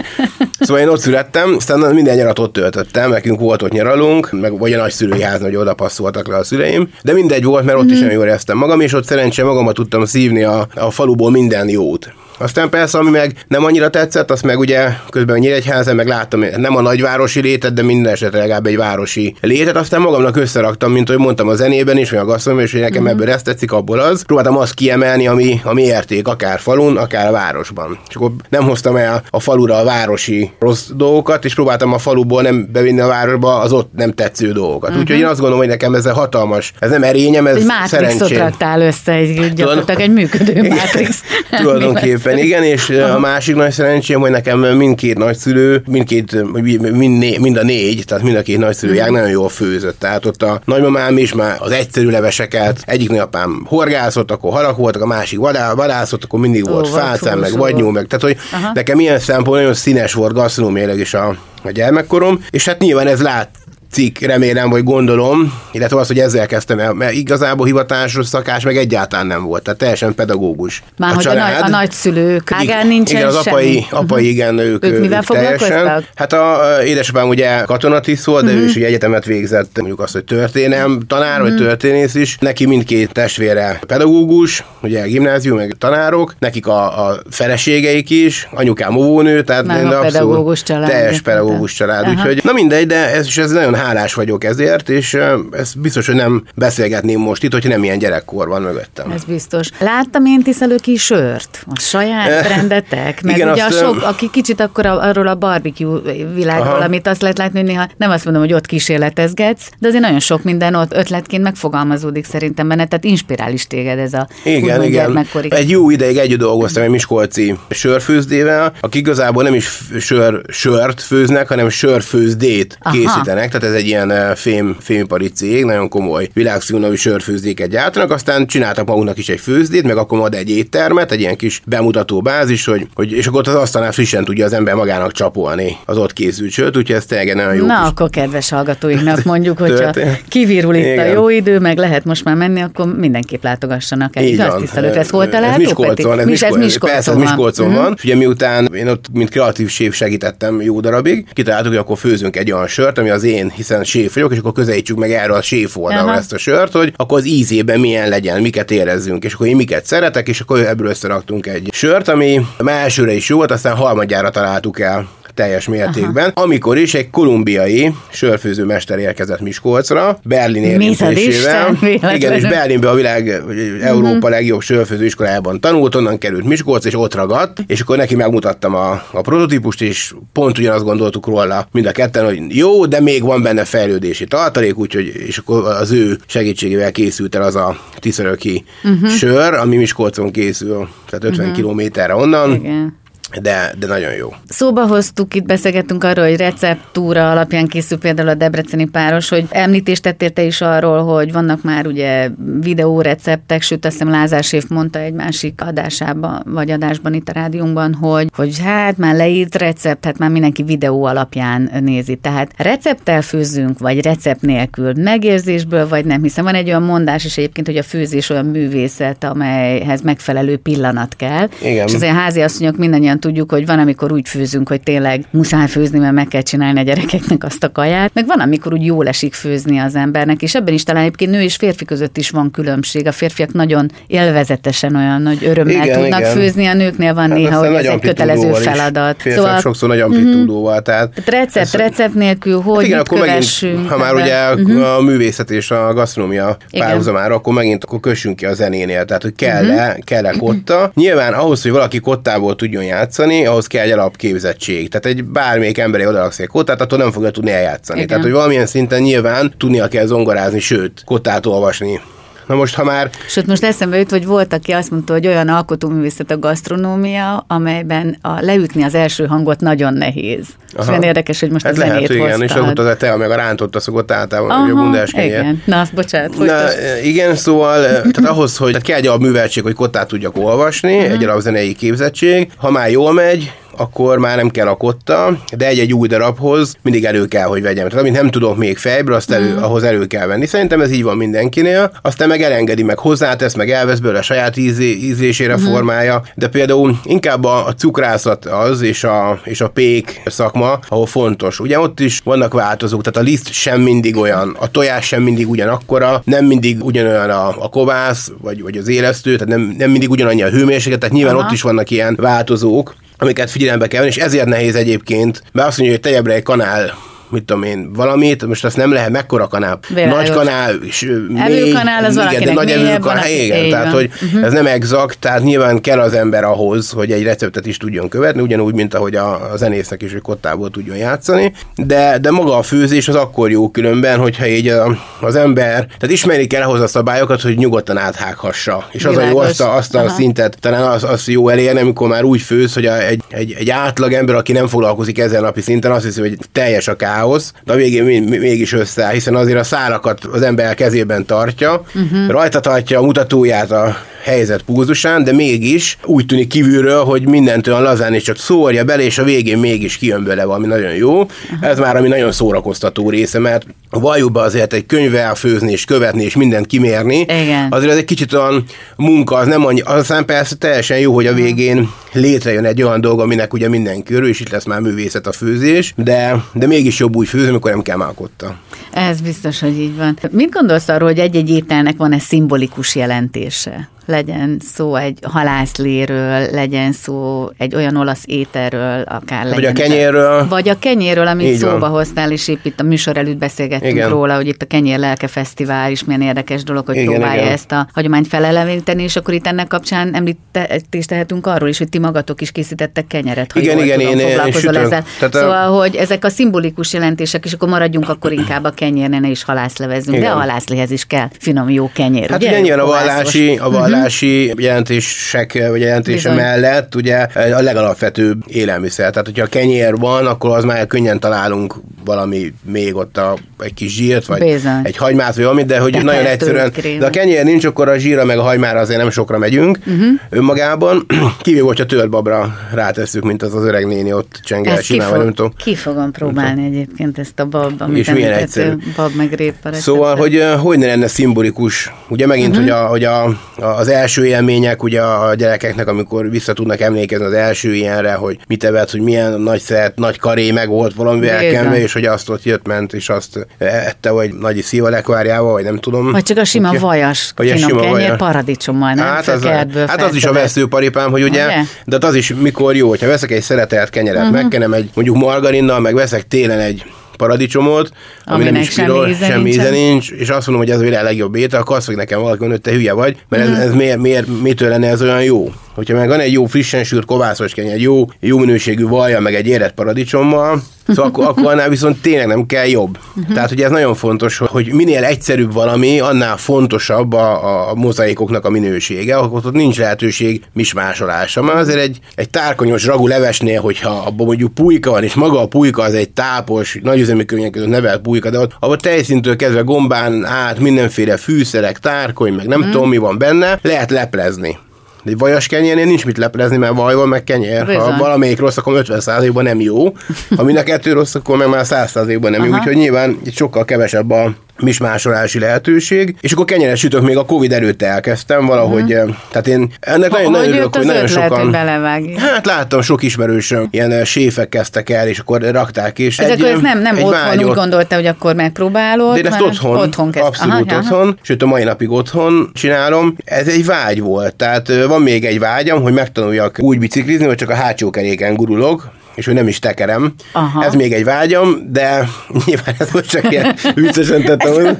Szóval én ott születtem, aztán minden nyarat ott töltöttem, nekünk volt ott nyaralunk, meg vagy a nagyszülői ház, hogy oda passzoltak le a szüleim, de mindegy volt, mert ott mm. is nagyon jól éreztem magam, és ott szerencsére magamat tudtam szívni a, a faluból minden jót. Aztán persze, ami meg nem annyira tetszett, azt meg ugye közben a Nyíregyháza, meg láttam nem a nagyvárosi létet, de minden esetre legalább egy városi létet, aztán magamnak összeraktam, mint hogy mondtam a zenében is, vagy a gasztron, és hogy nekem uh-huh. ebből ezt tetszik, abból az. Próbáltam azt kiemelni, ami, ami érték, akár falun, akár a városban. És akkor nem hoztam el a falura a városi rossz dolgokat, és próbáltam a faluból nem bevinni a városba az ott nem tetsző dolgokat. Uh-huh. Úgyhogy én azt gondolom, hogy nekem ez a hatalmas, ez nem erényem, ez egy szerencsém. raktál össze, egy, gyakorlatilag egy működő mátrix. Tulajdonképpen igen, és a másik nagy szerencsém, hogy nekem mindkét nagyszülő, mindkét, mind, mind a négy, tehát mind a két nagyszülőjág uh-huh. nagyon jól főzött. Tehát ott a nagymamám is már az egyszerű leveseket, egyik nagyapám horgászott, akkor halak voltak, a másik vadá, vadászott, akkor mindig Ó, volt fácán, meg vagynyú, meg. Tehát, hogy uh-huh. nekem ilyen szempont nagyon színes volt gasztronómiailag is a, a gyermekkorom, és hát nyilván ez lát, cikk, remélem, vagy gondolom, illetve az, hogy ezzel kezdtem el, mert igazából hivatásos szakás meg egyáltalán nem volt, tehát teljesen pedagógus. Már a hogy család. a, nagy, a nagyszülők ágán nincsen Igen, az apai, apai uh-huh. igen, ők, ők mivel teljesen. Hát a édesapám ugye katonatiszt volt, de uh-huh. ő is egyetemet végzett, mondjuk azt, hogy történelem tanár, uh-huh. vagy történész is. Neki mindkét testvére pedagógus, ugye gimnázium, meg tanárok, nekik a, a feleségeik is, anyukám óvónő, tehát Már a pedagógus család. Teljes pedagógus család, uh-huh. úgyhogy na mindegy, de ez, ez nagyon hálás vagyok ezért, és ez biztos, hogy nem beszélgetném most itt, hogyha nem ilyen gyerekkor van mögöttem. Ez biztos. Láttam én tiszelő ki sört? A saját rendetek? Mert Igen, ugye azt, a sok, aki kicsit akkor arról a barbecue világról, aha. amit azt lehet látni, hogy néha nem azt mondom, hogy ott kísérletezgetsz, de azért nagyon sok minden ott ötletként megfogalmazódik szerintem benne, tehát inspirál is téged ez a igen, igen. Egy jó ideig együtt dolgoztam egy Miskolci sörfőzdével, akik igazából nem is sör, sört főznek, hanem sörfőzdét Aha. készítenek, tehát ez egy ilyen fém, fémipari cég, nagyon komoly világszínvonalú sörfőzdéket gyártanak, aztán csináltak maguknak is egy főzdét, meg akkor ad egy éttermet, egy ilyen kis bemutató bázis, hogy, hogy és akkor ott az asztalnál frissen tudja az ember magának csapolni az ott készült sört, úgyhogy ez tényleg nagyon jó. Na, kis... akkor kedves hallgatóinknak mondjuk, hogyha kivirul itt Igen. a jó idő, meg lehet most már menni, akkor mindenképp látogassanak el. Azt hiszem, ez hol található? Miskolcon, ez, Miskolcon, ez Miskolcon Persze, ez Miskolcon van. van. Ugye miután én ott, mint kreatív séf segítettem jó darabig, kitaláltuk, hogy akkor főzünk egy olyan sört, ami az én hiszen séf vagyok, és akkor közelítsük meg erről a séf oldalra ezt a sört, hogy akkor az ízében milyen legyen, miket érezzünk, és akkor én miket szeretek, és akkor ebből összeraktunk egy sört, ami a elsőre is jó volt, aztán harmadjára találtuk el teljes mértékben, Aha. amikor is egy kolumbiai sörfőző mester érkezett Miskolcra, Berlin érintésével. Igen, és Berlinbe a világ, Európa uh-huh. legjobb sörfőző iskolájában tanult, onnan került Miskolc, és ott ragadt, és akkor neki megmutattam a, a prototípust, és pont ugyanazt gondoltuk róla mind a ketten, hogy jó, de még van benne fejlődési tartalék, úgyhogy, és akkor az ő segítségével készült el az a tiszöröki uh-huh. sör, ami Miskolcon készül, tehát 50 uh-huh. kilométerre onnan. Igen de, de nagyon jó. Szóba hoztuk, itt beszélgettünk arról, hogy receptúra alapján készül például a debreceni páros, hogy említést tettél te is arról, hogy vannak már ugye videóreceptek, sőt azt hiszem Lázár Séf mondta egy másik adásában, vagy adásban itt a rádiónkban, hogy, hogy hát már leírt recept, hát már mindenki videó alapján nézi. Tehát recepttel főzünk, vagy recept nélkül, megérzésből, vagy nem, hiszen van egy olyan mondás is egyébként, hogy a főzés olyan művészet, amelyhez megfelelő pillanat kell. Igen. És azért a házi asszonyok mindannyian tudjuk, hogy van, amikor úgy főzünk, hogy tényleg muszáj főzni, mert meg kell csinálni a gyerekeknek azt a kaját, meg van, amikor úgy jól esik főzni az embernek, és ebben is talán egyébként nő és férfi között is van különbség. A férfiak nagyon élvezetesen olyan nagy örömmel igen, tudnak igen. főzni, a nőknél van hát néha, hogy ez egy kötelező feladat. Is. Szóval sokszor nagy amplitúdóval. Mhm. Tehát recept, ez, recept nélkül, hogy igen, akkor megint, ha már ugye uh-huh. a művészet és a gasztronómia párhuzamára, akkor megint akkor kössünk ki a zenénél, tehát hogy kell-e, uh-huh. kell-e kotta. Nyilván ahhoz, hogy valaki kottából tudjon játszani, játszani, ahhoz kell egy alapképzettség. Tehát egy bármelyik emberi odaraksz egy kotát, attól nem fogja tudni eljátszani. Igen. Tehát, hogy valamilyen szinten nyilván tudnia kell zongorázni, sőt, kottát olvasni. Na most, ha már... Sőt, most eszembe jut, hogy volt, aki azt mondta, hogy olyan alkotóművészet a gasztronómia, amelyben a leütni az első hangot nagyon nehéz. Aha. És olyan érdekes, hogy most Ez a zenét lehet, igen, és akkor az a te, meg a rántotta szokott általában, Aha, a bundás Igen, na, bocsánat. Na, igen, szóval, tehát ahhoz, hogy tehát kell egy műveltség, hogy kottát tudjak olvasni, uh-huh. egy alapzenei képzettség, ha már jól megy, akkor már nem kell a kotta, de egy-egy új darabhoz mindig elő kell, hogy vegyem. Tehát amit nem tudok még fejből, azt elő, mm. ahhoz elő kell venni. Szerintem ez így van mindenkinél. Aztán meg elengedi, meg hozzátesz, meg elvesz belőle a saját ízé, ízlésére mm. formálja. De például inkább a, a cukrászat az, és a, és a pék szakma, ahol fontos. Ugye ott is vannak változók, tehát a liszt sem mindig olyan, a tojás sem mindig ugyanakkora, nem mindig ugyanolyan a, a kovász, vagy, vagy az élesztő, tehát nem, nem mindig ugyanannyi a hőmérséklet, tehát nyilván Aha. ott is vannak ilyen változók, amiket figyelembe kell venni, és ezért nehéz egyébként, mert azt mondja, hogy tejebbre egy kanál mit tudom én, valamit, most azt nem lehet, mekkora kanál, Világos. nagy kanál, és mély, kanál, az igen, de nagy evőkanál, igen, igen, tehát hogy uh-huh. ez nem exakt, tehát nyilván kell az ember ahhoz, hogy egy receptet is tudjon követni, ugyanúgy, mint ahogy a, a zenésznek is, hogy kottából tudjon játszani, de, de maga a főzés az akkor jó különben, hogyha így a, az ember, tehát ismeri kell ahhoz a szabályokat, hogy nyugodtan áthághassa, és az Világos. a jó, azt a, azt a szintet, talán az, az jó elérni, amikor már úgy főz, hogy a, egy, egy, egy átlag ember, aki nem foglalkozik ezzel napi szinten, azt hiszi, hogy teljes a ká káosz, de a végén mégis összeáll, hiszen azért a szálakat az ember kezében tartja, uh-huh. rajta tartja a mutatóját a helyzet púzusán, de mégis úgy tűnik kívülről, hogy mindent olyan lazán és csak szórja bele, és a végén mégis kijön bele valami nagyon jó. Uh-huh. Ez már ami nagyon szórakoztató része, mert vajúba azért egy könyvvel főzni és követni és mindent kimérni, Igen. azért ez egy kicsit olyan munka, az nem annyi, aztán persze teljesen jó, hogy a végén létrejön egy olyan dolog, aminek ugye minden körül, és itt lesz már művészet a főzés, de, de mégis jobb úgy főzni, amikor nem kell mákotta. Ez biztos, hogy így van. Mit gondolsz arról, hogy egy-egy ételnek van-e szimbolikus jelentése? Legyen szó egy halászléről, legyen szó egy olyan olasz ételről, akár legyen. Vagy a kenyérről. Vagy a kenyérről, amit Így szóba van. hoztál, és épp itt a műsor előtt beszélgettünk igen. róla, hogy itt a Kenyér Lelke Fesztivál is milyen érdekes dolog, hogy igen, próbálja igen. ezt a hagyományt feleleveníteni, és akkor itt ennek kapcsán említést tehetünk arról is, hogy ti magatok is készítettek kenyeret, ha igen, jól igen, tudom, én, foglalkozol én ezzel. Tehát szóval, a... hogy ezek a szimbolikus jelentések, és akkor maradjunk akkor inkább a kenyérnél, ne is halászlevezünk, igen. de a halászléhez is kell finom jó kenyér. Hát ugye, ugye a vallási, a vallási vallási jelentések vagy jelentése Bizony. mellett ugye a legalapvetőbb élelmiszer. Tehát, hogyha kenyér van, akkor az már könnyen találunk valami még ott a, egy kis zsírt, vagy Bizony. egy hagymát, vagy valamit, de hogy de nagyon egyszerűen. De a kenyér nincs, akkor a zsíra meg a hagymára azért nem sokra megyünk uh-huh. önmagában. Kivéve, hogyha babra rátesszük, mint az az öreg néni ott csengel simán, vagy nem tudom. Ki fogom próbálni egyébként ezt a bab, amit És milyen egyszerű. Bab meg répa Szóval, hogy hogy ne lenne szimbolikus. Ugye megint, uh-huh. hogy, a, hogy a, az első élmények ugye a gyerekeknek, amikor vissza tudnak emlékezni az első ilyenre, hogy mit evett, hogy milyen nagy szert, nagy karé meg volt valami elkenve, és hogy azt ott jött, ment, és azt ette, vagy nagy szívalekvárjával, vagy nem tudom. Vagy csak a sima Úgy, vajas, vagy a sima kenyér, vajas. paradicsommal, nem? Hát az, hát az is a veszőparipám, hogy ugye, ugye, de az is mikor jó, hogyha veszek egy szeretelt kenyeret, uh-huh. megkenem egy mondjuk margarinnal, meg veszek télen egy paradicsomot, ami nem is piros, semmi íze nincs, és azt mondom, hogy ez a világ legjobb étel, akkor azt fog nekem valaki mondani, hogy te hülye vagy, mert ez, mhm. ez miért, miért, mitől lenne ez olyan jó? Hogyha meg van egy jó frissen sült kovászos kenyér, egy jó, jó minőségű vaja, meg egy érett paradicsommal, Szóval akkor, akkor annál viszont tényleg nem kell jobb. Uh-huh. Tehát, hogy ez nagyon fontos, hogy minél egyszerűbb valami, annál fontosabb a, a mozaikoknak a minősége, akkor ott nincs lehetőség mismásolásra. Mert azért egy, egy tárkonyos ragú levesnél, hogyha abban mondjuk pulyka van, és maga a pulyka az egy tápos, nagyüzemi környék között nevelt pulyka, de ott abban tejszintől kezdve gombán át mindenféle fűszerek, tárkony, meg nem uh-huh. tudom mi van benne, lehet leplezni. De vajas kenyérnél nincs mit leplezni, mert vaj van, meg kenyer. Bizony. Ha valamelyik rossz, akkor 50 ban nem jó. Ha mind a kettő rossz, akkor meg már 100 ban nem jó. Úgyhogy nyilván itt sokkal kevesebb a mismásolási lehetőség, és akkor kenyeret sütök, még a Covid előtt elkezdtem valahogy, uh-huh. tehát én ennek nagyon, nagyon örülök, hogy nagyon sokan, hogy hát láttam sok ismerősöm, ilyen eh, séfek kezdtek el, és akkor rakták, és Ez egy, akkor ez nem, nem egy otthon vágyott. úgy gondolta, hogy akkor megpróbálod, De én ezt otthon, otthon kezd. abszolút aha, otthon, aha. sőt a mai napig otthon csinálom. Ez egy vágy volt, tehát van még egy vágyam, hogy megtanuljak úgy biciklizni, hogy csak a hátsó keréken gurulok, és hogy nem is tekerem. Aha. Ez még egy vágyam, de nyilván ez most csak ilyen viccesen tettem,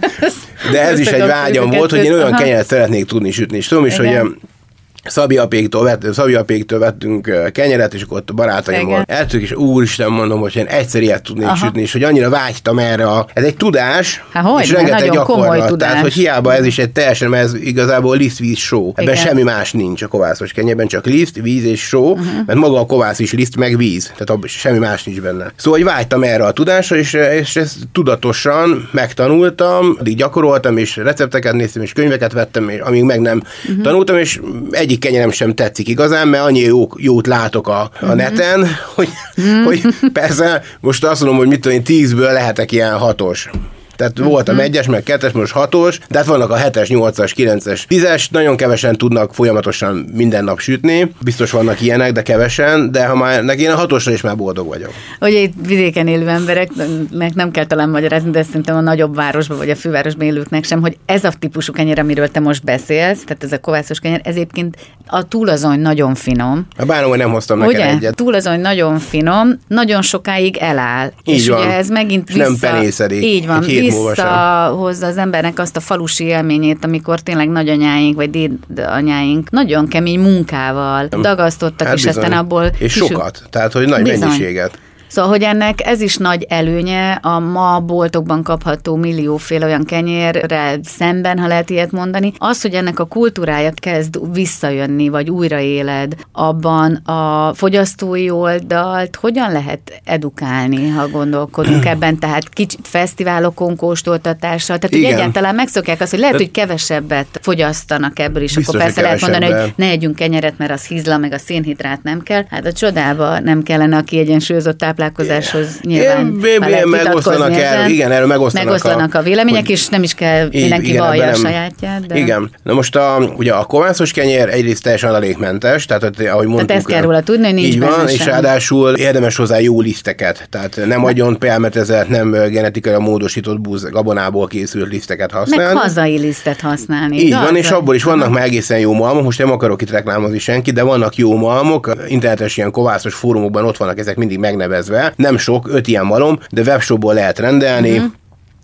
de ez is egy vágyam volt, hogy én olyan kenyeret szeretnék tudni sütni, és tudom is, Igen. Hogy Szabiapéktól, vett, Szabiapéktól vettünk kenyeret, és akkor ott a barátaimmal eltük, és úristen mondom, hogy én egyszer ilyet tudnék Aha. sütni, és hogy annyira vágytam erre a... Ez egy tudás, Há, hogy? és rengeteg gyakorlat. Tudás. Tehát, hogy hiába ez is egy teljesen, mert ez igazából liszt, víz, só. Ebben Igen. semmi más nincs a kovászos kenyerben, csak liszt, víz és só, uh-huh. mert maga a kovász is liszt, meg víz. Tehát abban semmi más nincs benne. Szóval, hogy vágytam erre a tudásra, és, és ezt tudatosan megtanultam, addig gyakoroltam, és recepteket néztem, és könyveket vettem, és amíg meg nem uh-huh. tanultam, és egyik egyik kenyerem sem tetszik igazán, mert annyi jó, jót látok a, a neten, hogy, hogy persze most azt mondom, hogy mit tudom én, tízből lehetek ilyen hatos. Tehát mm-hmm. volt a mhm. egyes, meg kettes, most hatos, de hát vannak a hetes, nyolcas, kilences, tízes, nagyon kevesen tudnak folyamatosan minden nap sütni. Biztos vannak ilyenek, de kevesen, de ha már neki én a hatosra is már boldog vagyok. Ugye itt vidéken élő embereknek nem kell talán magyarázni, de szerintem a nagyobb városban vagy a fővárosban élőknek sem, hogy ez a típusú kenyér, amiről te most beszélsz, tehát ez a kovászos kenyér, ez egyébként a túlazony nagyon finom. A bánom, hogy nem hoztam ugye? egyet. Túlazony nagyon finom, nagyon sokáig eláll. Így és van. ugye ez megint vissza... Nem penészedik. Így van, visszahozza az embernek azt a falusi élményét, amikor tényleg nagyanyáink vagy dédanyáink nagyon kemény munkával dagasztottak, hát és bizony. aztán abból... És sokat, tehát hogy nagy bizony. mennyiséget. Szóval, hogy ennek ez is nagy előnye a ma boltokban kapható millióféle olyan kenyérre szemben, ha lehet ilyet mondani. Az, hogy ennek a kultúrája kezd visszajönni, vagy újraéled, abban a fogyasztói oldalt hogyan lehet edukálni, ha gondolkodunk ebben, tehát kicsit fesztiválokon kóstoltatással, tehát hogy egyáltalán megszokják azt, hogy lehet, hogy kevesebbet fogyasztanak ebből is, Biztos, akkor persze lehet mondani, hogy ne együnk kenyeret, mert az hízla, meg a szénhidrát nem kell. Hát a csodába nem kellene a kiegyensúlyozott táplálkozáshoz nyilván. Igen, megoszlanak el, igen, erről megoszlanak, megoszlanak a, a vélemények, hogy, és nem is kell mindenki vallja a sajátját. De... Igen. Na most a, ugye a kovászos kenyér egyrészt teljesen adalékmentes, tehát ahogy mondtuk. Tehát ezt kell róla tudni, hogy nincs Így van, és ráadásul érdemes hozzá jó liszteket, tehát nem agyon pelmetezett, nem genetikai módosított búz, gabonából készült liszteket használni. Meg hazai lisztet használni. Így van, és abból is vannak már egészen jó malmok, most nem akarok itt reklámozni senki, de vannak jó malmok, internetes ilyen kovászos fórumokban ott vannak ezek mindig megnevezve, nem sok, öt ilyen malom, de webshopból lehet rendelni, uh-huh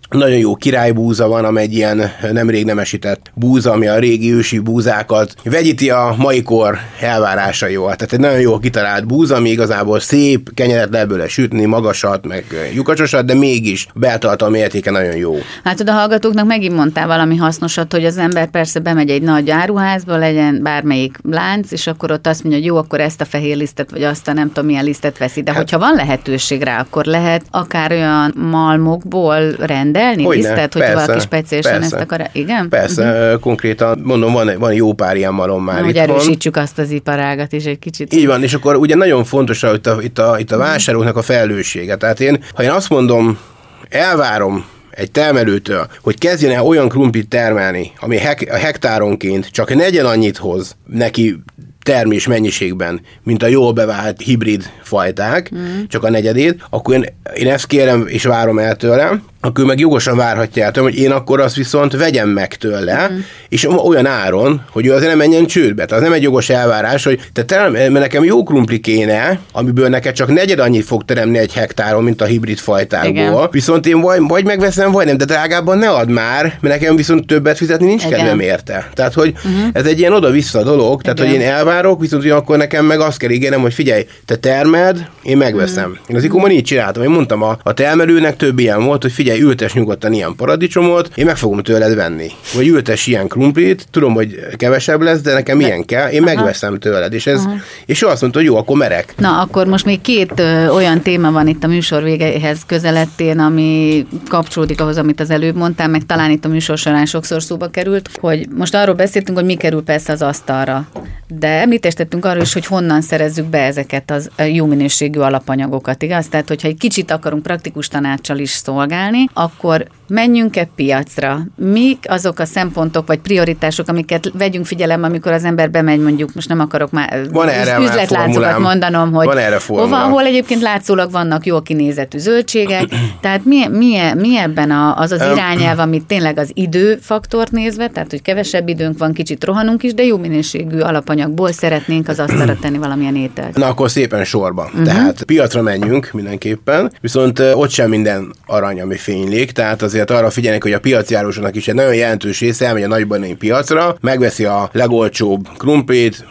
nagyon jó királybúza van, amely egy ilyen nemrég nemesített búza, ami a régi ősi búzákat vegyíti a mai kor elvárásai volt. Tehát egy nagyon jó kitalált búza, ami igazából szép, kenyeret lehet belőle sütni, magasat, meg lyukacsosat, de mégis beltartalmi értéke nagyon jó. Hát a hallgatóknak megint mondtál valami hasznosat, hogy az ember persze bemegy egy nagy áruházba, legyen bármelyik lánc, és akkor ott azt mondja, hogy jó, akkor ezt a fehér lisztet, vagy azt a nem tudom milyen lisztet veszi. De hát, hogyha van lehetőség rá, akkor lehet akár olyan malmokból rendelni, rendelni Hogyne, lisztet, hogy persze, valaki speciálisan persze, ezt akar? Igen? Persze, uh-huh. konkrétan mondom, van, van jó pár ilyen malom már Hogy erősítsük azt az iparágat is egy kicsit. Így van, és akkor ugye nagyon fontos hogy itt a, itt a, itt a vásárlóknak a felelőssége. Tehát én, ha én azt mondom, elvárom egy termelőtől, hogy kezdjen el olyan krumplit termelni, ami hek- a hektáronként csak negyen annyit hoz neki termés mennyiségben, mint a jól bevált hibrid fajták, mm. csak a negyedét, akkor én, én ezt kérem és várom el tőlem, akkor meg jogosan várhatja el hogy én akkor azt viszont vegyem meg tőle, mm. és olyan áron, hogy ő azért nem menjen csődbe. Tehát az nem egy jogos elvárás, hogy te terem, mert nekem jó krumpli kéne, amiből neked csak negyed annyit fog teremni egy hektáron, mint a hibrid fajtákból. Igen. Viszont én vagy, vagy megveszem, vagy nem, de drágábban ne add már, mert nekem viszont többet fizetni nincs Igen. kedvem érte. Tehát, hogy uh-huh. ez egy ilyen oda-vissza dolog, tehát, Igen. hogy én elvárok, viszont akkor nekem meg azt kell ígérnem, hogy figyelj, te termed, én megveszem. Uh-huh. Én az ikomon így csináltam, én mondtam a, a termelőnek több ilyen volt, hogy figyelj, ültes nyugodtan ilyen paradicsomot, én meg fogom tőled venni. Vagy ültes ilyen krumplit, tudom, hogy kevesebb lesz, de nekem de... ilyen kell, én Aha. megveszem tőled. És, ez, és ő azt mondta, hogy jó, akkor merek. Na, akkor most még két ö, olyan téma van itt a műsor végéhez közeletén, ami kapcsolódik ahhoz, amit az előbb mondtál, meg talán itt a műsor során sokszor szóba került, hogy most arról beszéltünk, hogy mi kerül persze az asztalra. De említést tettünk arról is, hogy honnan szerezzük be ezeket az jó minőségű alapanyagokat, igaz? Tehát, hogyha egy kicsit akarunk praktikus tanácssal is szolgálni, akkor menjünk-e piacra? Mik azok a szempontok vagy prioritások, amiket vegyünk figyelembe, amikor az ember bemegy, mondjuk most nem akarok már van erre üzletlátokat mondanom, hogy van erre hova, ahol egyébként látszólag vannak jó kinézetű zöldségek, tehát mi, mi, mi ebben a, az az irányelv, amit tényleg az időfaktort nézve, tehát hogy kevesebb időnk van, kicsit rohanunk is, de jó minőségű alapanyagból szeretnénk az asztalra tenni valamilyen ételt. Na akkor szépen sorba. Uh-huh. Tehát piacra menjünk mindenképpen, viszont ott sem minden arany, ami fénylik, tehát azért arra figyelnek, hogy a piacjárosoknak is egy nagyon jelentős része elmegy a nagybani piacra, megveszi a legolcsóbb krumplit,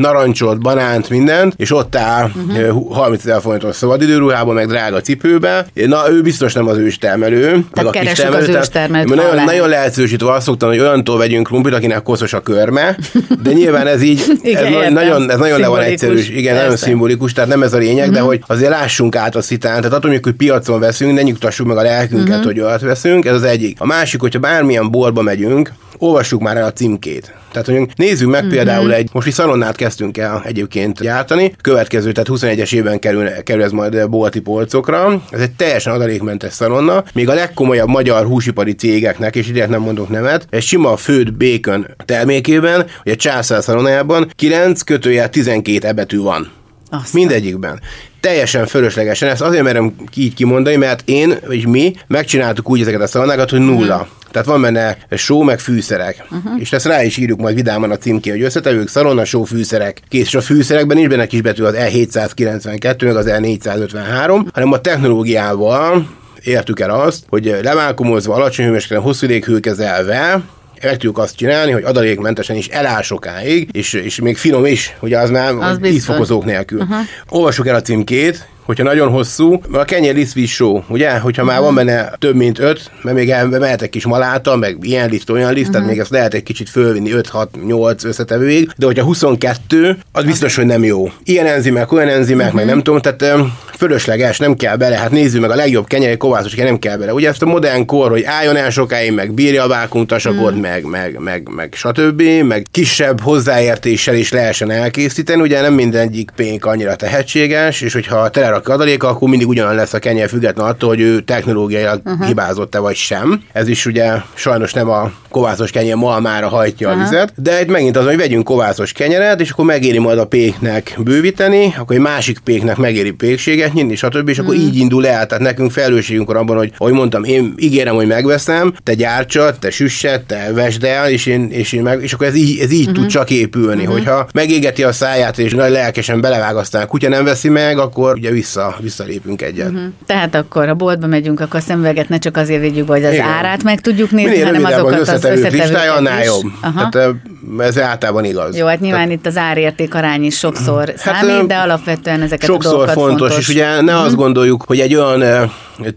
narancsot, banánt, mindent, és ott áll uh-huh. 30 ezer forintos szabadidőruhában, meg drága cipőbe. Na, ő biztos nem az őstermelő. Tehát meg a termelő, az őstermelőt. Nagyon, nagyon leegyszerűsítve azt szoktam, hogy olyantól vegyünk krumplit, akinek koszos a körme, de nyilván ez így, igen, ez értem. nagyon, ez nagyon le van egyszerűs, igen, Persze. nagyon szimbolikus, tehát nem ez a lényeg, uh-huh. de mhm. hogy azért lássunk át a szitán, tehát attól, hogy piacon veszünk, ne nyugtassuk meg a lelkünket, uh-huh. hogy olyat veszünk, ez az egyik. A másik, hogyha bármilyen boltba megyünk, olvassuk már el a címkét. Tehát hogy nézzük meg mm-hmm. például egy, most is szalonnát kezdtünk el egyébként gyártani, következő, tehát 21-es évben kerül, kerül ez majd bolti polcokra. Ez egy teljesen adalékmentes szalonna, még a legkomolyabb magyar húsipari cégeknek, és ide nem mondok nevet, egy sima főd bacon termékében, hogy a császár szalonnájában 9 kötőjel 12 ebetű van. Aztán. Mindegyikben. Teljesen fölöslegesen. Ezt azért merem így kimondani, mert én, vagy mi megcsináltuk úgy ezeket a szalonnákat, hogy nulla. Hmm. Tehát van benne só, meg fűszerek. Uh-huh. És ezt rá is írjuk majd vidáman a címké, hogy összetevők, szalonna, só, fűszerek. Kész, és a fűszerekben nincs benne kisbetű az E792, meg az E453, hanem a technológiával értük el azt, hogy levákumozva, alacsony hőmérsékleten, hosszú ideghőkezelve, meg tudjuk azt csinálni, hogy adalékmentesen is eláll sokáig, és, és még finom is, hogy az már az ízfokozók nélkül. Uh-huh. Olvassuk el a címkét, hogyha nagyon hosszú, a kenyér lisztvíz só, ugye, hogyha már van benne több mint öt, mert még mehet egy kis maláta, meg ilyen liszt, olyan liszt, tehát még ezt lehet egy kicsit fölvinni 5-6-8 összetevőig, de hogyha 22, az biztos, hogy nem jó. Ilyen enzimek, olyan enzimek, meg nem tudom, tehát fölösleges, nem kell bele. Hát nézzük meg a legjobb kenyeri kovászos, nem kell bele. Ugye ezt a modern kor, hogy álljon el sokáig, meg bírja a vákumtasakot, mm. meg, meg, meg, meg, stb. meg kisebb hozzáértéssel is lehessen elkészíteni. Ugye nem mindegyik pénk annyira tehetséges, és hogyha telerak adaléka, akkor mindig ugyanaz lesz a kenyer független attól, hogy ő technológiailag uh-huh. hibázott-e vagy sem. Ez is ugye sajnos nem a kovászos kenyér malmára hajtja uh-huh. a vizet, de itt megint az, hogy vegyünk kovászos kenyeret, és akkor megéri majd a péknek bővíteni, akkor egy másik péknek megéri pékséget, nyitni, stb. És akkor így indul el. Tehát nekünk felelősségünk van abban, hogy ahogy mondtam, én ígérem, hogy megveszem, te gyártsad, te süssed, te vesd el, és én, és én meg, és akkor ez így, ez így mm-hmm. tud csak épülni. Mm-hmm. Hogyha megégeti a száját, és nagy lelkesen belevág, aztán a kutya nem veszi meg, akkor ugye vissza, visszalépünk egyet. Mm-hmm. Tehát akkor a boltba megyünk, akkor a szemüveget ne csak azért védjük, hogy az Igen. árát meg tudjuk nézni, Minél hanem azokat az összetevők listája, annál jobb. Aha. Tehát ez általában igaz. Jó, hát nyilván Tehát, itt az árérték arány is sokszor hát, számít, de alapvetően ezeket sokszor a dolgokat fontos, fontos. és ugye ne uh-huh. azt gondoljuk, hogy egy olyan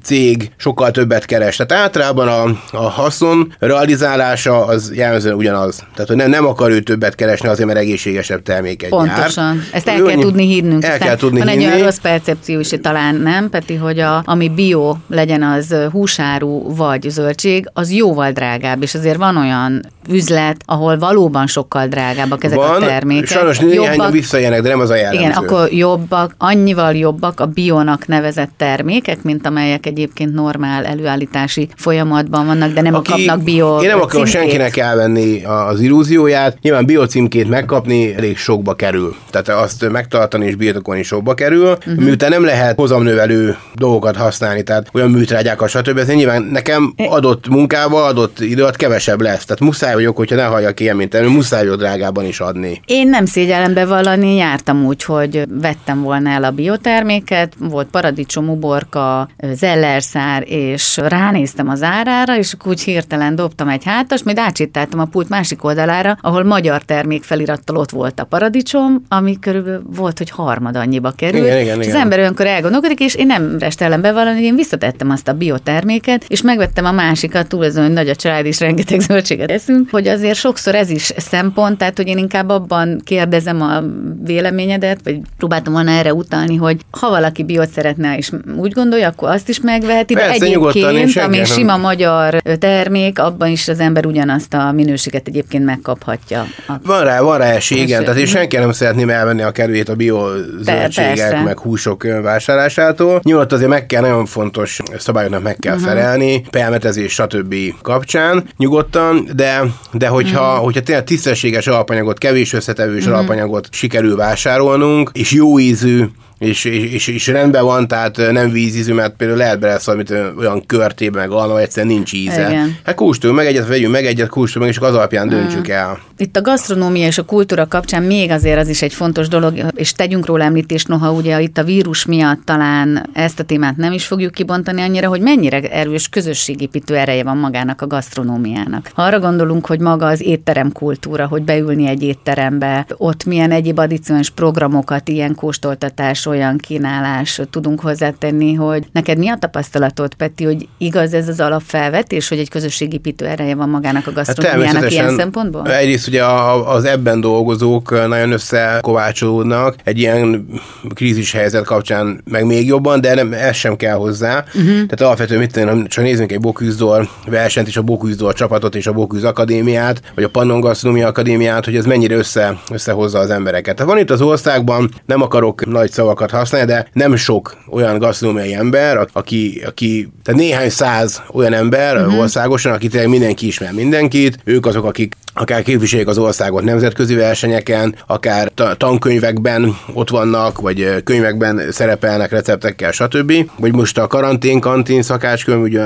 cég sokkal többet keres. Tehát általában a, a haszon realizálása az jellemzően ugyanaz. Tehát, hogy nem, nem akar ő többet keresni azért, mert egészségesebb terméket Pontosan. Gyár. Ezt el ő kell tudni hinnünk. El kell tudni van hinni. egy olyan rossz percepció is, talán nem, Peti, hogy a, ami bio legyen az húsáru vagy zöldség, az jóval drágább, és azért van olyan üzlet, ahol valóban sokkal drágábbak ezek van, a termékek. Sajnos néhányan visszajenek, de nem az a jellemző. Igen, akkor jobbak, annyival jobbak a bionak nevezett termékek, mint amelyek egyébként normál előállítási folyamatban vannak, de nem Aki, kapnak bio Én nem akarom senkinek elvenni az illúzióját. Nyilván biocímkét megkapni elég sokba kerül. Tehát azt megtartani és birtokolni sokba kerül. Uh-huh. Miután nem lehet hozamnövelő dolgokat használni, tehát olyan műtrágyákkal, stb. Ez nyilván nekem adott munkával, adott idő kevesebb lesz. Tehát muszáj muszáj vagyok, hogyha ne halljak ilyen, mint elő, muszáj vagyok drágában is adni. Én nem szégyellem bevallani, jártam úgy, hogy vettem volna el a bioterméket, volt paradicsom, uborka, zellerszár, és ránéztem az árára, és úgy hirtelen dobtam egy hátas, majd átsétáltam a pult másik oldalára, ahol magyar termék felirattal ott volt a paradicsom, ami körülbelül volt, hogy harmad annyiba került. Igen, igen, és igen. az ember olyankor elgondolkodik, és én nem restellem bevallani, én visszatettem azt a bioterméket, és megvettem a másikat, túl azon, hogy nagy a család, és rengeteg zöldséget eszünk, hogy azért sokszor ez is szempont, tehát hogy én inkább abban kérdezem a véleményedet, vagy próbáltam volna erre utalni, hogy ha valaki biot szeretne és úgy gondolja, akkor azt is megveheti, de egyébként, ami sima magyar termék, abban is az ember ugyanazt a minőséget egyébként megkaphatja. Van rá, van rá esély, igen, tehát én senki nem szeretném elvenni a kerülét a bio zöldségek, meg húsok vásárlásától. Nyugodt azért meg kell, nagyon fontos szabályoknak meg kell uh-huh. felelni, permetezés, stb. kapcsán nyugodtan, de de hogyha, mm. hogyha tényleg tisztességes alapanyagot, kevés összetevős mm. alapanyagot sikerül vásárolnunk, és jó ízű, és, és, és, rendben van, tehát nem vízízű, mert például lehet bele amit olyan körtébe, meg alma, egyszerűen nincs íze. Igen. Hát kóstoljunk meg egyet, vegyünk meg egyet, kóstoljunk meg, és az alapján döntsük el. Itt a gasztronómia és a kultúra kapcsán még azért az is egy fontos dolog, és tegyünk róla említést, noha ugye itt a vírus miatt talán ezt a témát nem is fogjuk kibontani annyira, hogy mennyire erős közösségépítő ereje van magának a gasztronómiának. Ha arra gondolunk, hogy maga az étterem kultúra, hogy beülni egy étterembe, ott milyen egyéb addicionális programokat, ilyen kóstoltatás, olyan kínálás tudunk hozzátenni, hogy neked mi a tapasztalatod, Peti, hogy igaz ez az alapfelvetés, hogy egy közösségépítő ereje van magának a hát gasztronómiának hát ilyen szempontból? Egyrészt ugye az ebben dolgozók nagyon összekovácsolódnak, egy ilyen krízis helyzet kapcsán meg még jobban, de nem, ez sem kell hozzá. Uh-huh. Tehát alapvetően mit tenni, csak nézzünk egy Boküzdor versenyt, és a Boküzdor csapatot, és a Boküz Akadémiát, vagy a Pannon Gasztronómia Akadémiát, hogy ez mennyire össze, összehozza az embereket. Tehát van itt az országban, nem akarok nagy szavakat használni, de nem sok olyan gasztronómiai ember, aki, aki tehát néhány száz olyan ember uh-huh. országosan, akit mindenki ismer mindenkit, ők azok, akik akár képviseljék az országot nemzetközi versenyeken, akár tankönyvekben ott vannak, vagy könyvekben szerepelnek receptekkel, stb. Vagy most a karantén kantin szakácskönyv, ugye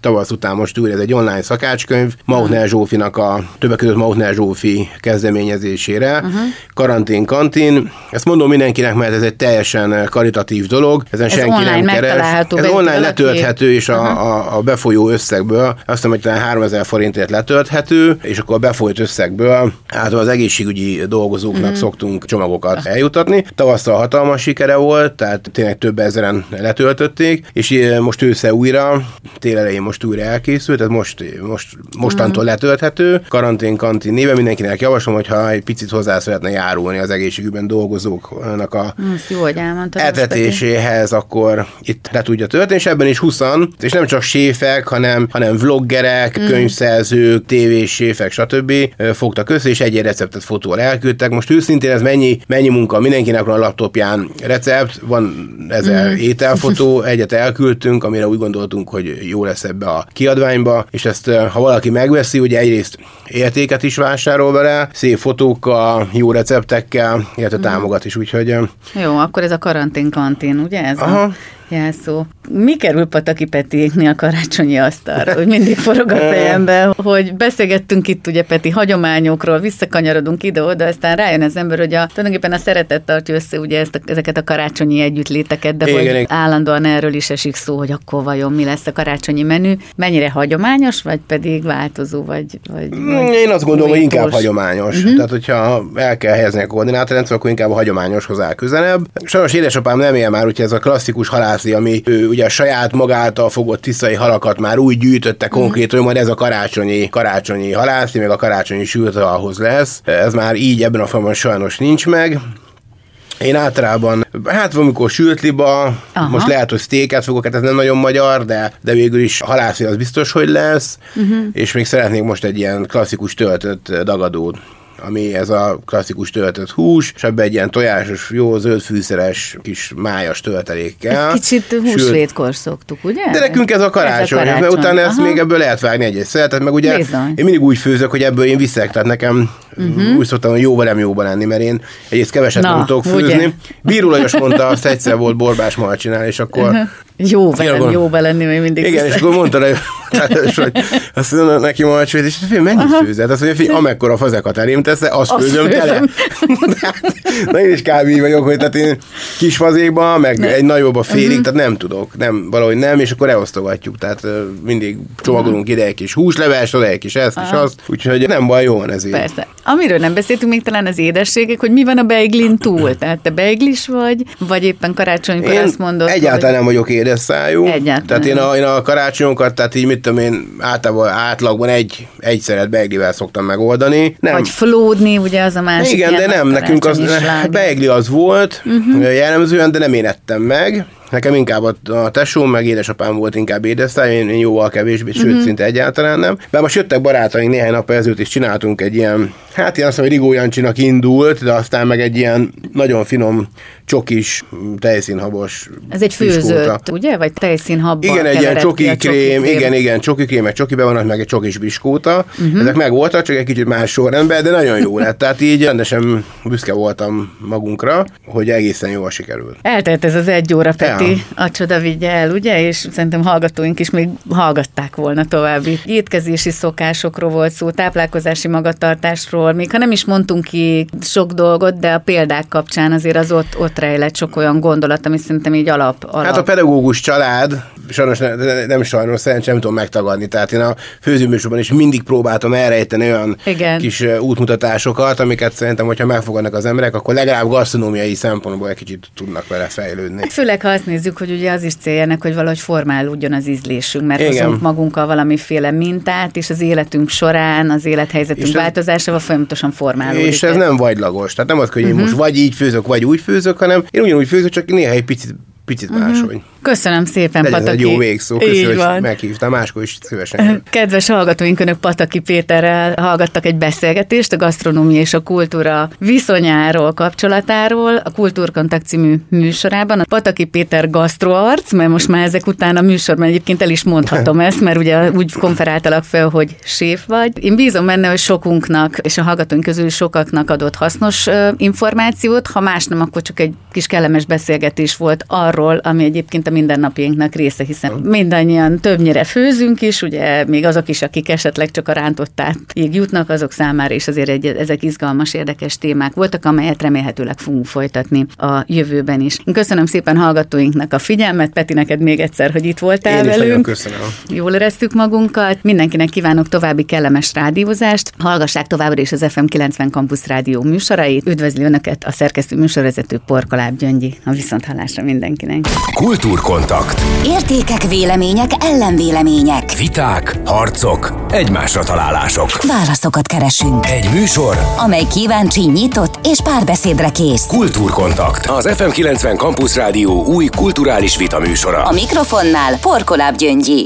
tavasz után most újra ez egy online szakácskönyv, Mautner Zsófinak a többek között Mautner Zsófi kezdeményezésére. Uh-huh. Karantén kantin. Ezt mondom mindenkinek, mert ez egy teljesen karitatív dolog. Ezen ez senki nem keres. Ez online letölthető, és uh-huh. a, a, a befolyó összegből, azt hiszem, hogy talán 3000 forintért letölthető, és akkor a befolyó összegből hát az egészségügyi dolgozóknak uh-huh. szoktunk csomagokat eljutatni. Tavasszal hatalmas sikere volt, tehát tényleg több ezeren letöltötték, és most ősze újra, tél elején most újra elkészült, tehát most, most mostantól uh-huh. letölthető. Karantén kantin néve mindenkinek javaslom, hogyha egy picit hozzá szeretne járulni az egészségügyben dolgozóknak a jó, etetéséhez, akkor itt le tudja tölteni, és ebben is 20 és nem csak séfek, hanem, hanem vloggerek, mm. könyvszerzők, tévéséfek, stb. Fogtak össze, és egy receptet fotóval elküldtek. Most őszintén ez mennyi, mennyi munka, mindenkinek van a laptopján recept, van ezer mm. ételfotó, egyet elküldtünk, amire úgy gondoltunk, hogy jó lesz ebbe a kiadványba, és ezt ha valaki megveszi, ugye egyrészt értéket is vásárol vele, szép fotókkal, jó receptekkel, illetve mm. támogat is, úgyhogy... Jó, akkor ez a karantén kantin, ugye? Ez Aha. A jelszó. Mi kerül Pataki Petiéknél a karácsonyi asztalra? Hogy mindig forog a fejembe, hogy beszélgettünk itt ugye Peti hagyományokról, visszakanyarodunk ide-oda, aztán rájön az ember, hogy a, tulajdonképpen a szeretet tartja össze ugye ezt a, ezeket a karácsonyi együttléteket, de igen, hogy igen. állandóan erről is esik szó, hogy akkor vajon mi lesz a karácsonyi menü, mennyire hagyományos, vagy pedig változó, vagy, vagy, vagy Én azt gondolom, hogy inkább hagyományos. Uh-huh. Tehát, hogyha el kell helyezni a koordinátorrendszer, akkor inkább a hagyományoshoz áll közelebb. Sajnos édesapám nem él már, úgyhogy ez a klasszikus halászi, ami ő ugye a saját magától fogott tiszai halakat már úgy gyűjtötte mhm. konkrét, hogy majd ez a karácsonyi, karácsonyi halászi, meg a karácsonyi ahhoz lesz. Ez már így ebben a formában sajnos nincs meg. Én általában, hát valamikor sültliba, Aha. most lehet, hogy sztéket fogok, hát ez nem nagyon magyar, de, de végül is halászi az biztos, hogy lesz, uh-huh. és még szeretnék most egy ilyen klasszikus töltött dagadót ami ez a klasszikus töltött hús, és ebbe egy ilyen tojásos, jó zöld fűszeres kis májas töltelékkel. Egy kicsit húsvétkor szoktuk, ugye? De nekünk ez a karácsony, ez a karácsony. mert utána ezt még ebből lehet vágni egy-egy szeretet, meg ugye Bizony. én mindig úgy főzök, hogy ebből én viszek, tehát nekem uh-huh. úgy szoktam, hogy jóval nem jóban lenni, mert én egyrészt keveset Na, nem tudok főzni. Bíró Lajos mondta, azt egyszer volt borbás csinál, és akkor uh-huh. Jó velem, jó lenni, még mindig. Igen, és akkor mondta, hogy, hogy azt mondja neki malcsvét, és fél, mennyit Aha. főzed? Azt mondja, fél, amekkora fazekat elém tesz, azt, azt főzöm tele. Na én is kb. így vagyok, hogy tehát én kis fazékban, meg ne. egy nagyobb a félig, uh-huh. tehát nem tudok, nem, valahogy nem, és akkor elosztogatjuk, tehát mindig csomagolunk ide egy kis húsleves, oda egy kis ezt, és azt, úgyhogy nem baj, jó van ezért. Persze. Amiről nem beszéltünk még talán az édességek, hogy mi van a beiglin túl, tehát te beiglis vagy, vagy éppen karácsonykor én azt mondod, egyáltalán hogy... nem vagyok édes szájú. Egyáltalán. Tehát én a, én a karácsonyokat, tehát így mit tudom én, általában átlagban egy, egy szeret beiglivel szoktam megoldani. Nem. Vagy flódni, ugye az a másik. Igen, de nem, nekünk az, beigli az volt uh-huh. jellemzően, de nem én ettem meg. Nekem inkább a, tesóm, meg édesapám volt inkább édesszáj, én, én jóval kevésbé, sőt, uh-huh. szinte egyáltalán nem. De most jöttek barátaink néhány nap ezelőtt, és csináltunk egy ilyen, hát ilyen azt mondom, hogy Rigó Jancsinak indult, de aztán meg egy ilyen nagyon finom csokis, tejszínhabos Ez egy főzött, ugye? Vagy tejszínhabban Igen, egy ilyen csoki krém, igen, igen, csoki krém, egy csoki bevonat, meg egy csokis biskóta. Uh-huh. Ezek meg voltak, csak egy kicsit más sorrendben, de nagyon jó lett. Tehát így rendesen büszke voltam magunkra, hogy egészen jól sikerült. Eltelt ez az egy óra, Peti, ja. a csoda vigye el, ugye? És szerintem hallgatóink is még hallgatták volna további. Étkezési szokásokról volt szó, táplálkozási magatartásról, még ha nem is mondtunk ki sok dolgot, de a példák kapcsán azért az ott, ott ott rejlett sok olyan gondolat, ami szerintem így alap, alap. Hát a pedagógus család sajnos nem, nem sajnos, szerencsém nem tudom megtagadni. Tehát én a főzőműsorban is mindig próbáltam elrejteni olyan Igen. kis útmutatásokat, amiket szerintem, hogyha megfogadnak az emberek, akkor legalább gasztronómiai szempontból egy kicsit tudnak vele fejlődni. Hát főleg, ha azt nézzük, hogy ugye az is céljának, hogy valahogy formálódjon az ízlésünk, mert Igen. hozunk magunkkal valamiféle mintát, és az életünk során, az élethelyzetünk változásával folyamatosan formálódik. És ez nem vagylagos. Tehát nem az, hogy uh-huh. most vagy így főzök, vagy úgy főzök, hanem én ugyanúgy főzök, csak néha egy picit picit uh-huh. máshogy. Köszönöm szépen, Legyen Pataki. egy jó végszó, köszönöm, hogy meghívtam, máskor is szívesen. Kedves hallgatóink, Önök Pataki Péterrel hallgattak egy beszélgetést a gasztronómia és a kultúra viszonyáról, kapcsolatáról, a Kultúrkontakt című műsorában. A Pataki Péter gasztroarc, mert most már ezek után a műsorban egyébként el is mondhatom ezt, mert ugye úgy konferáltalak fel, hogy séf vagy. Én bízom benne, hogy sokunknak, és a hallgatóink közül sokaknak adott hasznos információt, ha más nem, akkor csak egy kis kellemes beszélgetés volt arról, arról, ami egyébként a mindennapjainknak része, hiszen mindannyian többnyire főzünk is, ugye még azok is, akik esetleg csak a rántottát így jutnak, azok számára is azért egy, ezek izgalmas, érdekes témák voltak, amelyet remélhetőleg fogunk folytatni a jövőben is. Köszönöm szépen hallgatóinknak a figyelmet, Peti, neked még egyszer, hogy itt voltál Én velünk. köszönöm. Jól éreztük magunkat. Mindenkinek kívánok további kellemes rádiózást. Hallgassák továbbra is az FM 90 Campus Rádió műsorait. Üdvözli Önöket a szerkesztő műsorvezető Porkoláb Gyöngyi. A viszonthallásra mindenki mindenkinek. Kultúrkontakt. Értékek, vélemények, ellenvélemények. Viták, harcok, egymásra találások. Válaszokat keresünk. Egy műsor, amely kíváncsi, nyitott és párbeszédre kész. Kultúrkontakt. Az FM90 Campus Rádió új kulturális vita műsora. A mikrofonnál Porkoláb Gyöngyi.